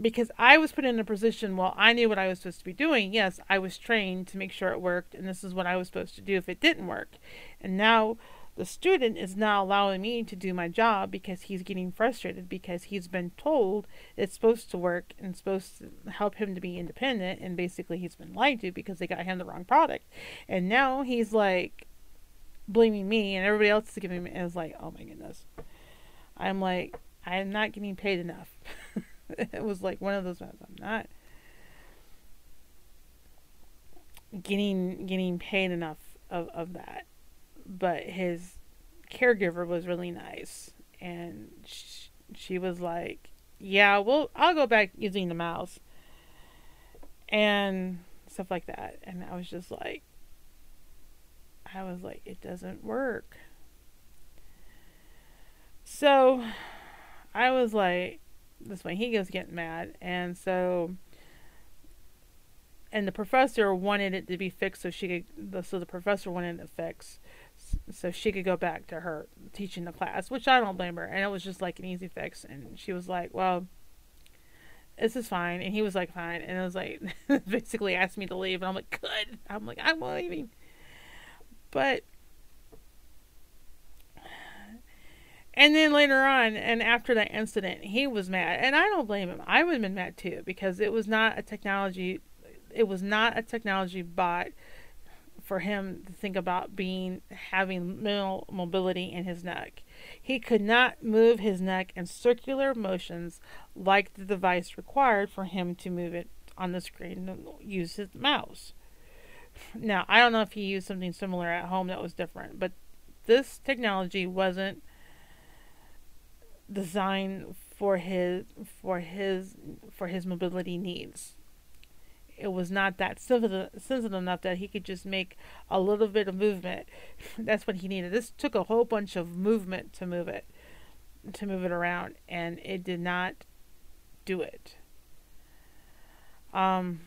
Because I was put in a position, well, I knew what I was supposed to be doing. Yes, I was trained to make sure it worked, and this is what I was supposed to do if it didn't work. And now the student is now allowing me to do my job because he's getting frustrated because he's been told it's supposed to work and supposed to help him to be independent and basically he's been lied to because they got him the wrong product and now he's like blaming me and everybody else is giving me is like oh my goodness i'm like i'm not getting paid enough it was like one of those i'm not getting getting paid enough of, of that. But his caregiver was really nice. And she, she was like yeah well i'll go back using the mouse. And stuff like that. And i was just like i was like it doesn't work. So i was like this way he goes getting mad and so and the professor wanted it to be fixed so she could so the professor wanted it fixed so she could go back to her teaching the class, which I don't blame her. And it was just like an easy fix. And she was like, well, this is fine. And he was like, fine. And it was like, basically asked me to leave. And I'm like, good. I'm like, I'm leaving. But, and then later on, and after that incident, he was mad. And I don't blame him. I would have been mad too, because it was not a technology, it was not a technology bot for him to think about being having minimal mobility in his neck. He could not move his neck in circular motions like the device required for him to move it on the screen and use his mouse. Now, I don't know if he used something similar at home that was different, but this technology wasn't designed for his for his for his mobility needs it was not that sensitive, enough that he could just make a little bit of movement. That's what he needed. This took a whole bunch of movement to move it, to move it around, and it did not do it. Um,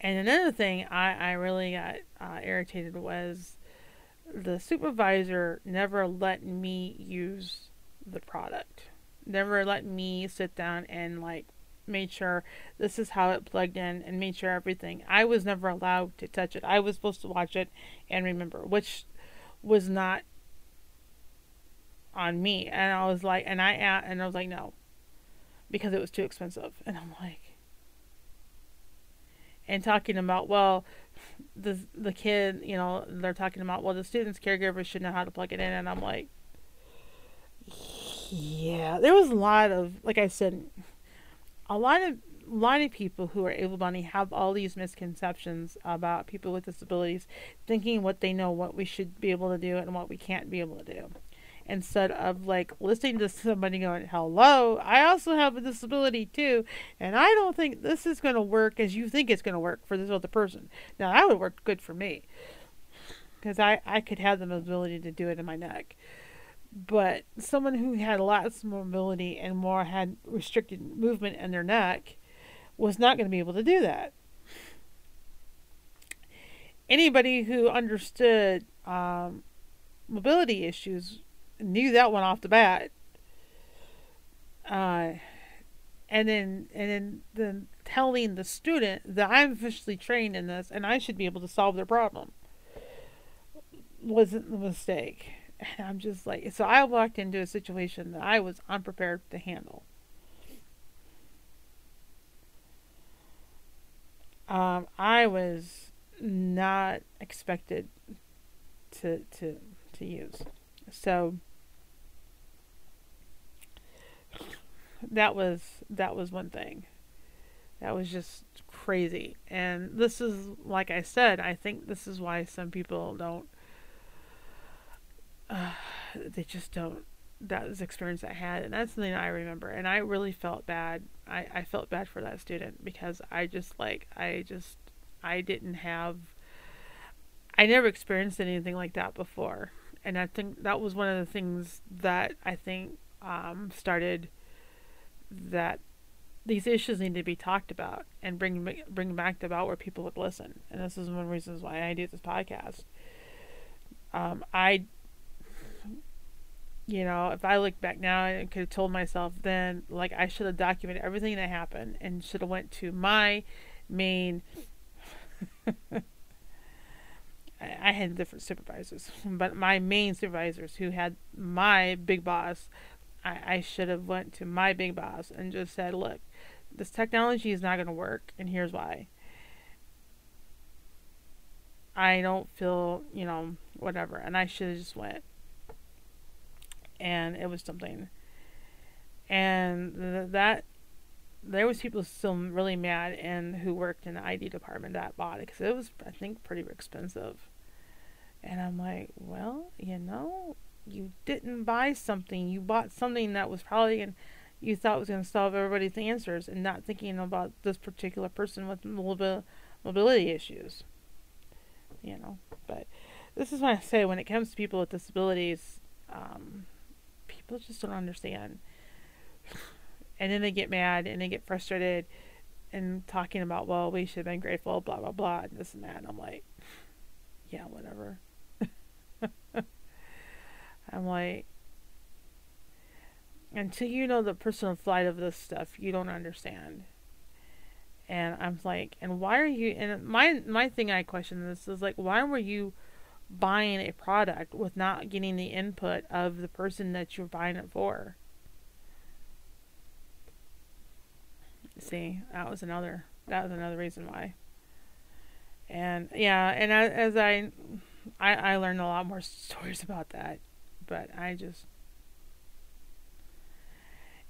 and another thing I, I really got uh, irritated was the supervisor never let me use the product. Never let me sit down and like made sure this is how it plugged in and made sure everything. I was never allowed to touch it. I was supposed to watch it and remember, which was not on me. And I was like, and I and I was like, no, because it was too expensive. And I'm like, and talking about, well, the the kid, you know, they're talking about, well, the student's caregiver should know how to plug it in, and I'm like, yeah, there was a lot of, like I said, a lot of a lot of people who are able-bodied have all these misconceptions about people with disabilities, thinking what they know, what we should be able to do, and what we can't be able to do. Instead of like listening to somebody going, "Hello, I also have a disability too, and I don't think this is going to work as you think it's going to work for this other person." Now that would work good for me, because I I could have the mobility to do it in my neck but someone who had lots of mobility and more had restricted movement in their neck was not going to be able to do that. Anybody who understood um, mobility issues knew that one off the bat. Uh, and then and then then telling the student that I'm officially trained in this and I should be able to solve their problem wasn't the mistake. And I'm just like, so I walked into a situation that I was unprepared to handle. Um, I was not expected to to to use. So that was that was one thing. That was just crazy. And this is like I said, I think this is why some people don't uh, they just don't that was experience I had and that's something I remember and I really felt bad I, I felt bad for that student because I just like I just I didn't have I never experienced anything like that before and I think that was one of the things that I think um, started that these issues need to be talked about and bring bring back about where people would listen and this is one of the reasons why I do this podcast um, I you know, if I look back now, I could have told myself then, like I should have documented everything that happened and should have went to my main. I had different supervisors, but my main supervisors who had my big boss, I, I should have went to my big boss and just said, "Look, this technology is not going to work, and here's why." I don't feel, you know, whatever, and I should have just went and it was something. And th- that there was people still really mad and who worked in the IT department that bought it because it was I think pretty expensive. And I'm like, well, you know, you didn't buy something. You bought something that was probably going you thought was going to solve everybody's answers and not thinking about this particular person with mobility issues. You know, but this is what I say when it comes to people with disabilities, um, people just don't understand. And then they get mad and they get frustrated and talking about, well, we should have been grateful, blah, blah, blah, and this and that. And I'm like, yeah, whatever. I'm like, until you know the personal flight of this stuff, you don't understand. And I'm like, and why are you? And my my thing I question this is like, why were you buying a product with not getting the input of the person that you're buying it for. See, that was another that was another reason why. And yeah, and as, as I, I I learned a lot more stories about that, but I just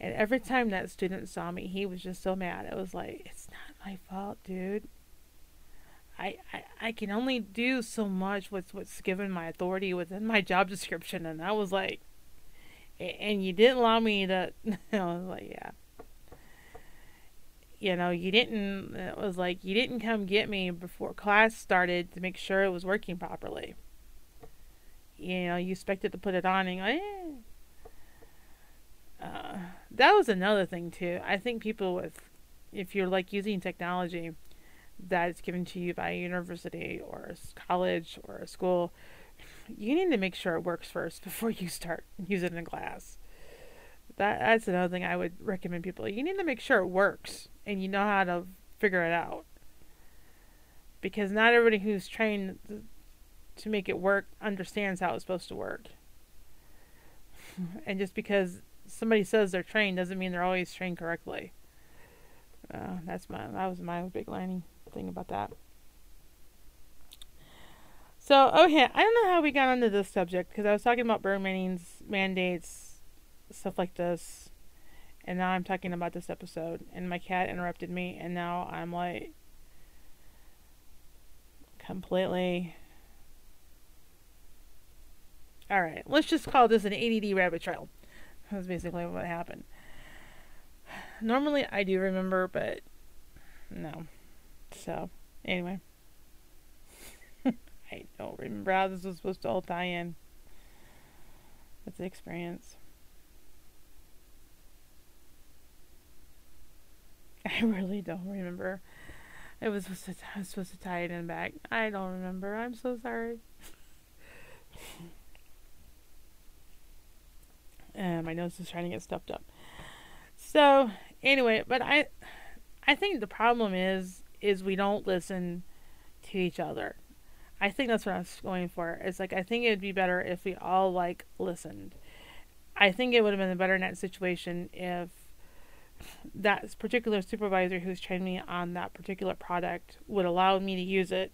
and every time that student saw me, he was just so mad. It was like, it's not my fault, dude. I, I, I can only do so much with what's given my authority within my job description. And I was like, and you didn't allow me to, I was like, yeah. you know, you didn't, it was like, you didn't come get me before class started to make sure it was working properly. You know, you expected to put it on and, eh. Uh, that was another thing too. I think people with, if you're like using technology that is given to you by a university or a college or a school, you need to make sure it works first before you start using it in class. That that's another thing I would recommend people. You need to make sure it works and you know how to figure it out. Because not everybody who's trained to make it work understands how it's supposed to work. and just because somebody says they're trained doesn't mean they're always trained correctly. Uh, that's my that was my big learning thing about that. So, okay, I don't know how we got onto this subject because I was talking about burn mandates, mandates, stuff like this, and now I'm talking about this episode, and my cat interrupted me, and now I'm like completely. Alright, let's just call this an ADD rabbit trail. That's basically what happened. Normally I do remember, but no. So, anyway. I don't remember how this was supposed to all tie in. That's the experience. I really don't remember. It was supposed to, I was supposed to tie it in back. I don't remember. I'm so sorry. and my nose is trying to get stuffed up. So anyway, but I, I think the problem is is we don't listen to each other. I think that's what I was going for. It's like I think it would be better if we all like listened. I think it would have been a better in that situation if that particular supervisor who's trained me on that particular product would allow me to use it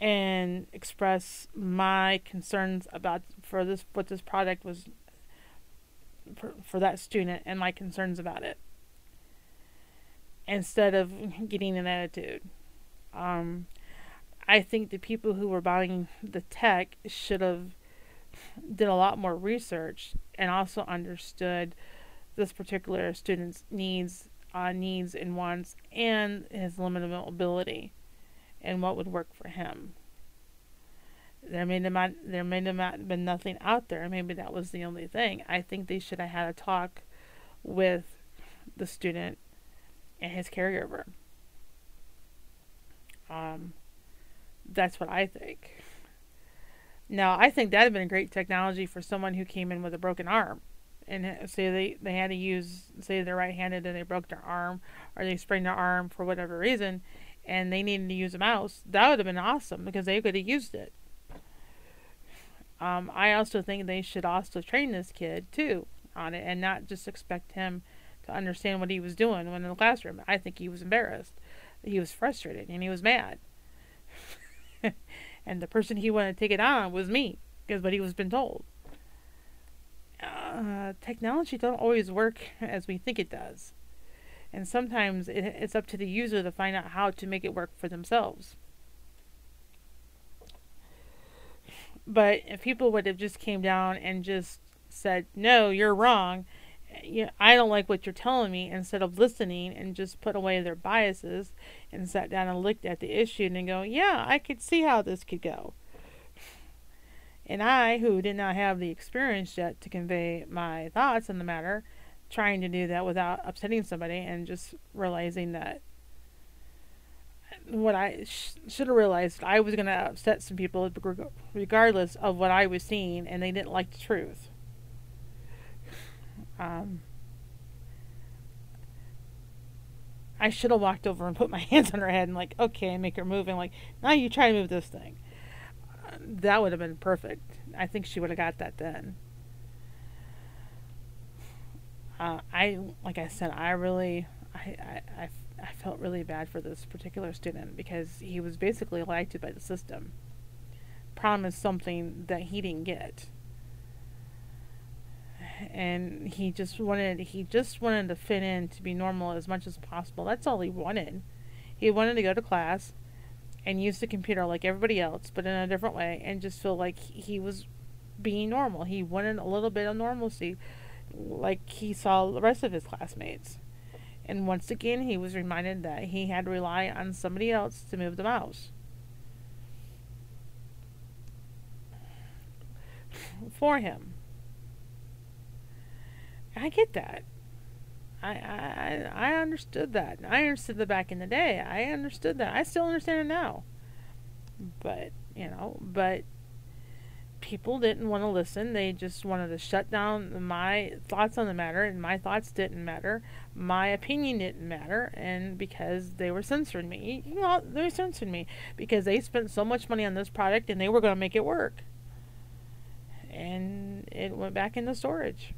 and express my concerns about for this what this product was for, for that student and my concerns about it. Instead of getting an attitude. Um, I think the people who were buying the tech should have did a lot more research and also understood this particular student's needs, uh, needs and wants, and his limited mobility, and what would work for him. There may have not, there may have not been nothing out there. Maybe that was the only thing. I think they should have had a talk with the student and his caregiver. Um, that's what I think. Now, I think that would have been a great technology for someone who came in with a broken arm. And say they, they had to use, say they're right handed and they broke their arm or they sprained their arm for whatever reason and they needed to use a mouse. That would have been awesome because they could have used it. Um, I also think they should also train this kid too on it and not just expect him to understand what he was doing when in the classroom. I think he was embarrassed. He was frustrated and he was mad. and the person he wanted to take it on was me, because what he was been told. Uh, technology don't always work as we think it does, and sometimes it, it's up to the user to find out how to make it work for themselves. But if people would have just came down and just said, "No, you're wrong," you I don't like what you're telling me, instead of listening and just put away their biases and sat down and looked at the issue and go, yeah, I could see how this could go. And I, who did not have the experience yet to convey my thoughts on the matter, trying to do that without upsetting somebody and just realizing that what I sh- should have realized I was going to upset some people regardless of what I was seeing and they didn't like the truth. Um, I should have walked over and put my hands on her head and like, okay, make her move. And like, now you try to move this thing. Uh, that would have been perfect. I think she would have got that then. Uh, I, like I said, I really, I, I, I, I felt really bad for this particular student because he was basically lied to by the system. Promised something that he didn't get and he just wanted he just wanted to fit in to be normal as much as possible. That's all he wanted. He wanted to go to class and use the computer like everybody else, but in a different way, and just feel like he was being normal. He wanted a little bit of normalcy, like he saw the rest of his classmates. And once again, he was reminded that he had to rely on somebody else to move the mouse. For him. I get that. I, I I understood that. I understood that back in the day. I understood that. I still understand it now. But you know, but people didn't want to listen. They just wanted to shut down my thoughts on the matter, and my thoughts didn't matter. My opinion didn't matter, and because they were censoring me, you know, they were censoring me because they spent so much money on this product and they were going to make it work. And it went back into storage.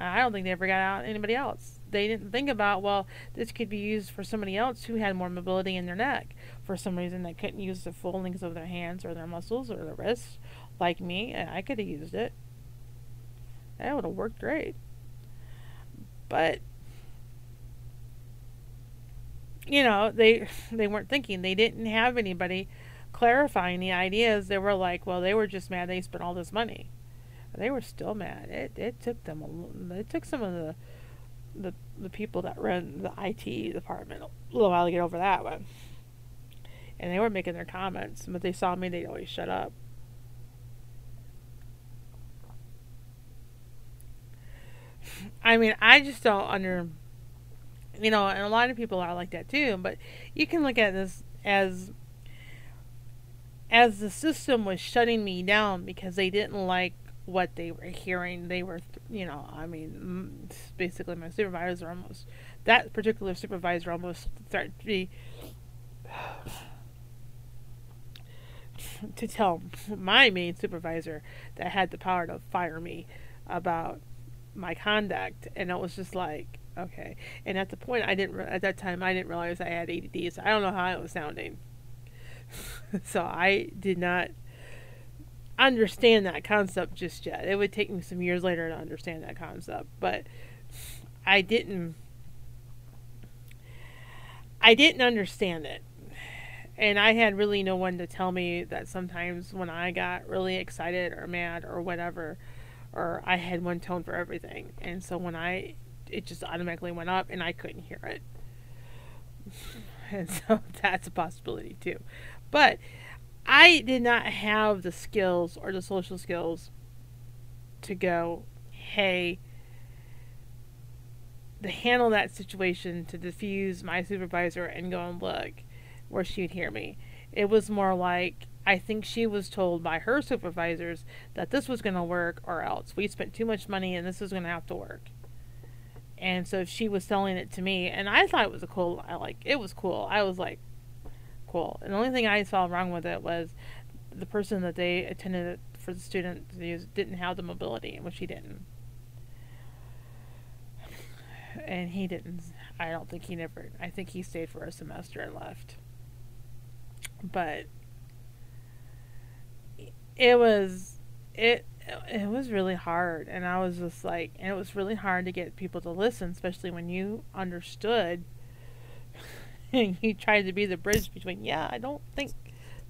I don't think they ever got out anybody else. They didn't think about, well, this could be used for somebody else who had more mobility in their neck. For some reason, they couldn't use the full length of their hands or their muscles or their wrists like me. And I could have used it. That would have worked great. But you know, they they weren't thinking. They didn't have anybody clarifying the ideas. They were like, well, they were just mad they spent all this money they were still mad. It it took them a it took some of the the the people that run the IT department a little while to get over that one. And they were making their comments, but they saw me, they'd always shut up. I mean, I just don't under, you know, and a lot of people are like that too. But you can look at this as as the system was shutting me down because they didn't like what they were hearing. They were, you know, I mean, basically my supervisor almost, that particular supervisor almost started to be, to tell my main supervisor that had the power to fire me about my conduct. And it was just like, okay. And at the point, I didn't, at that time, I didn't realize I had ADD, so I don't know how it was sounding. so I did not understand that concept just yet. It would take me some years later to understand that concept, but I didn't I didn't understand it. And I had really no one to tell me that sometimes when I got really excited or mad or whatever, or I had one tone for everything. And so when I it just automatically went up and I couldn't hear it. And so that's a possibility too. But I did not have the skills or the social skills to go, hey, to handle that situation, to diffuse my supervisor and go and look where she'd hear me. It was more like I think she was told by her supervisors that this was going to work or else. We spent too much money and this was going to have to work. And so she was selling it to me, and I thought it was a cool. I like it was cool. I was like, cool. And the only thing I saw wrong with it was the person that they attended for the student didn't have the mobility, which he didn't. And he didn't. I don't think he never. I think he stayed for a semester and left. But it was it it was really hard and i was just like and it was really hard to get people to listen especially when you understood and he tried to be the bridge between, yeah, I don't think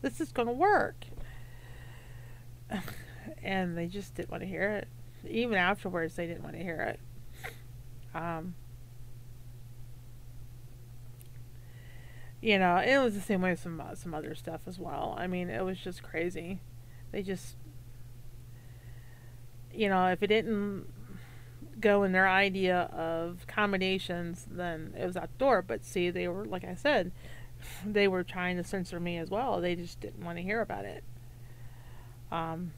this is going to work. And they just didn't want to hear it. Even afterwards, they didn't want to hear it. Um, you know, it was the same way with some some other stuff as well. I mean, it was just crazy. They just, you know, if it didn't go in their idea of combinations, then it was out the door. But see, they were, like I said, they were trying to censor me as well. They just didn't want to hear about it. Um,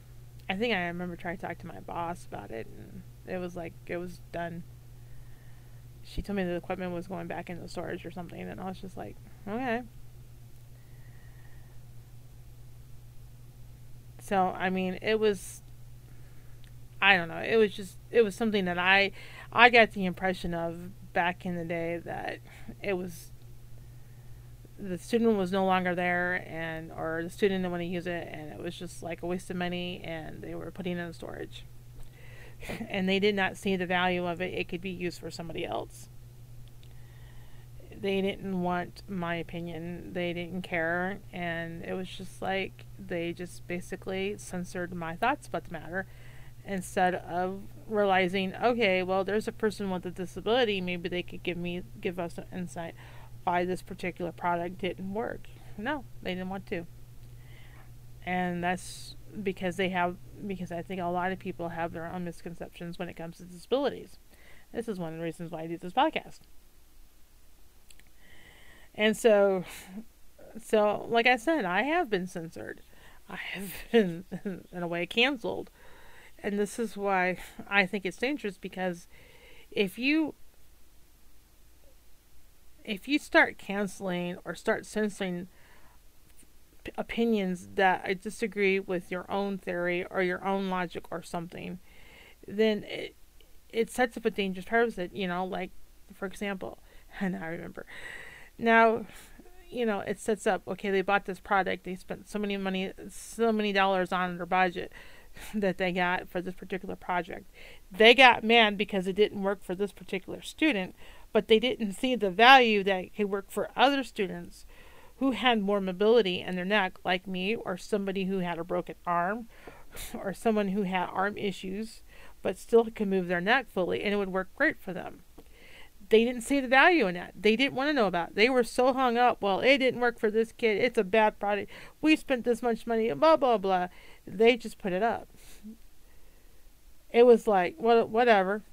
I think I remember trying to talk to my boss about it, and it was like it was done. She told me the equipment was going back into storage or something, and I was just like, okay. So I mean, it was I don't know. It was just it was something that I I got the impression of back in the day that it was the student was no longer there and or the student didn't want to use it and it was just like a waste of money and they were putting it in storage. and they did not see the value of it. It could be used for somebody else. They didn't want my opinion. They didn't care and it was just like they just basically censored my thoughts about the matter instead of realizing, okay, well, there's a person with a disability. Maybe they could give me give us an insight why this particular product didn't work. No, they didn't want to, and that's because they have because I think a lot of people have their own misconceptions when it comes to disabilities. This is one of the reasons why I do this podcast. And so, so like I said, I have been censored. I have been, in a way, canceled. And this is why I think it's dangerous because if you if you start canceling or start censoring opinions that I disagree with your own theory or your own logic or something, then it it sets up a dangerous precedent. You know, like for example, and I remember now, you know, it sets up. Okay, they bought this product. They spent so many money, so many dollars on their budget that they got for this particular project. They got mad because it didn't work for this particular student, but they didn't see the value that it could work for other students who had more mobility in their neck, like me, or somebody who had a broken arm, or someone who had arm issues but still could move their neck fully, and it would work great for them. They didn't see the value in that. They didn't want to know about it. They were so hung up. Well, it didn't work for this kid. It's a bad product. We spent this much money. Blah blah blah. They just put it up. It was like, what, whatever.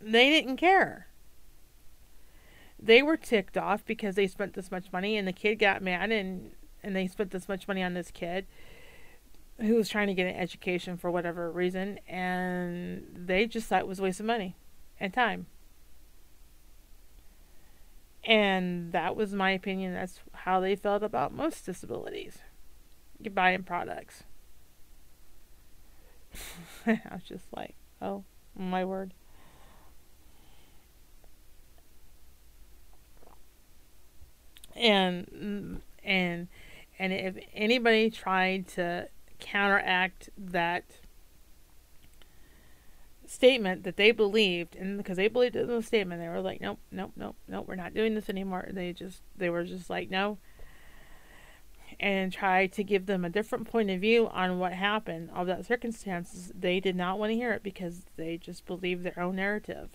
They didn't care they were ticked off because they spent this much money and the kid got mad and and they spent this much money on this kid who was trying to get an education for whatever reason and they just thought it was a waste of money and time. And that was my opinion. That's how they felt about most disabilities. You buying products. I was just like oh my word. And and and if anybody tried to counteract that statement that they believed and because they believed in the statement they were like nope nope nope nope we're not doing this anymore they just they were just like no and try to give them a different point of view on what happened all that circumstances they did not want to hear it because they just believed their own narrative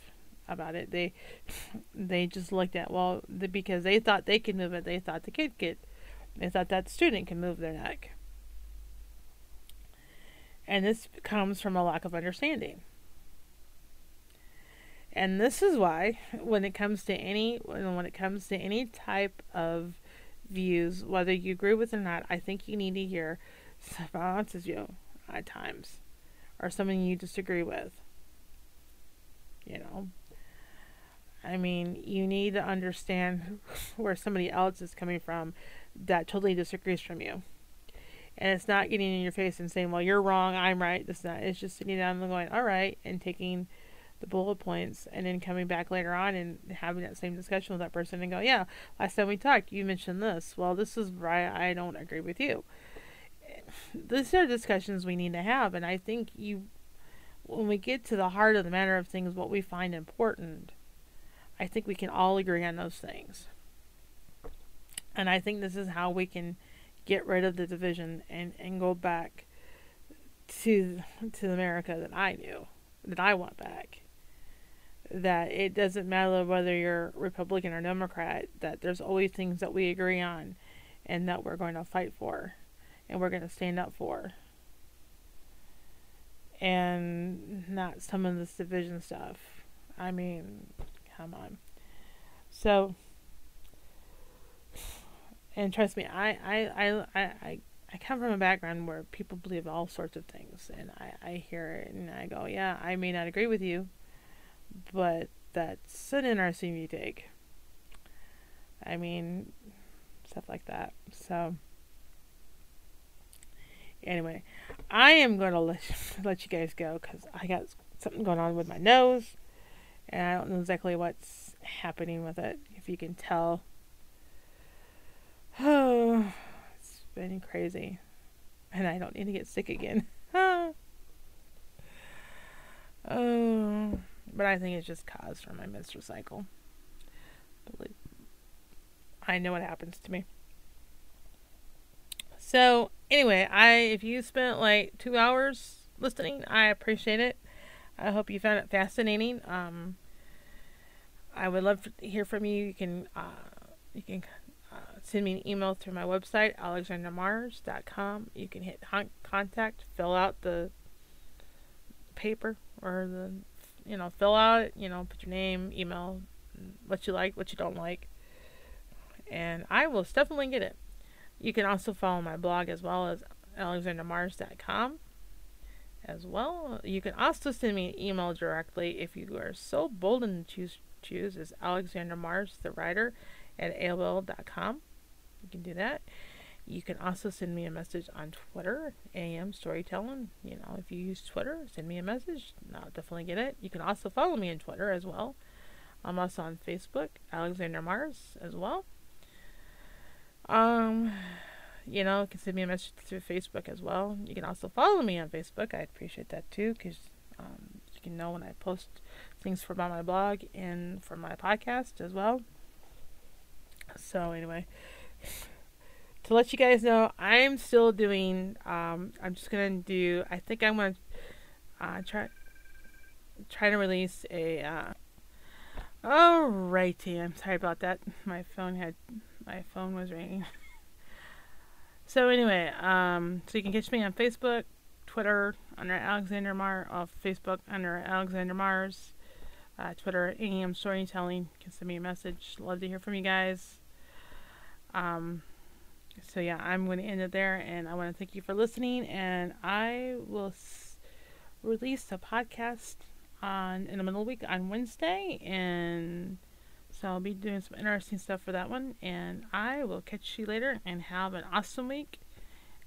about it. They they just looked at well the, because they thought they could move it. They thought the kid could. They thought that student could move their neck. And this comes from a lack of understanding. And this is why, when it comes to any when it comes to any type of views, whether you agree with or not, I think you need to hear someone else's view at times, or someone you disagree with. You know, I mean, you need to understand where somebody else is coming from that totally disagrees from you. And it's not getting in your face and saying, well, you're wrong, I'm right, this, that. It's just sitting down and going, all right, and taking the bullet points and then coming back later on and having that same discussion with that person and go, yeah, last time we talked, you mentioned this. Well, this is why I don't agree with you. These are discussions we need to have. And I think you, when we get to the heart of the matter of things, what we find important I think we can all agree on those things. And I think this is how we can get rid of the division and, and go back to to America that I knew, that I want back. That it doesn't matter whether you're Republican or Democrat, that there's always things that we agree on and that we're going to fight for and we're going to stand up for. And not some of this division stuff. I mean, come on. So, and trust me, I, I, I, I, I come from a background where people believe all sorts of things, and I, I hear it and I go, yeah, I may not agree with you, but that's an interesting view take. I mean, stuff like that. So, anyway, I am going to let, let you guys go because I got something going on with my nose and I don't know exactly what's happening with it. If you can tell, oh, it's been crazy, and I don't need to get sick again. oh, but I think it's just caused from my menstrual cycle. I know what happens to me. So anyway, I if you spent like two hours listening. I appreciate it. I hope you found it fascinating. Um, I would love to hear from you. You can uh, you can uh, send me an email through my website alexandramars.com. You can hit contact, fill out the paper or the you know fill out. You know, put your name, email, what you like, what you don't like, and I will definitely get it. You can also follow my blog as well as alexandramars.com as well. You can also send me an email directly if you are so bold and choose choose is Alexandra the writer, at AOL.com. You can do that. You can also send me a message on Twitter, AM Storytelling. You know, if you use Twitter, send me a message. I'll definitely get it. You can also follow me on Twitter as well. I'm also on Facebook, Alexandra Mars, as well. Um, you know, you can send me a message through Facebook as well. You can also follow me on Facebook. I'd appreciate that too, because um, you can know when I post things from my blog and from my podcast as well. So anyway, to let you guys know, I'm still doing. Um, I'm just gonna do. I think I'm gonna uh, try try to release a. Uh, Alrighty, I'm sorry about that. My phone had my phone was ringing. so anyway, um, so you can catch me on Facebook, Twitter under Alexandra Mars, off Facebook under Alexandra Mars, uh, Twitter AM Storytelling. You can send me a message. Love to hear from you guys. Um, so yeah, I'm going to end it there, and I want to thank you for listening. And I will s- release a podcast on in the middle of the week on Wednesday, and so I'll be doing some interesting stuff for that one. And I will catch you later, and have an awesome week,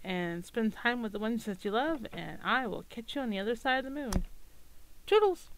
and spend time with the ones that you love. And I will catch you on the other side of the moon. Toodles.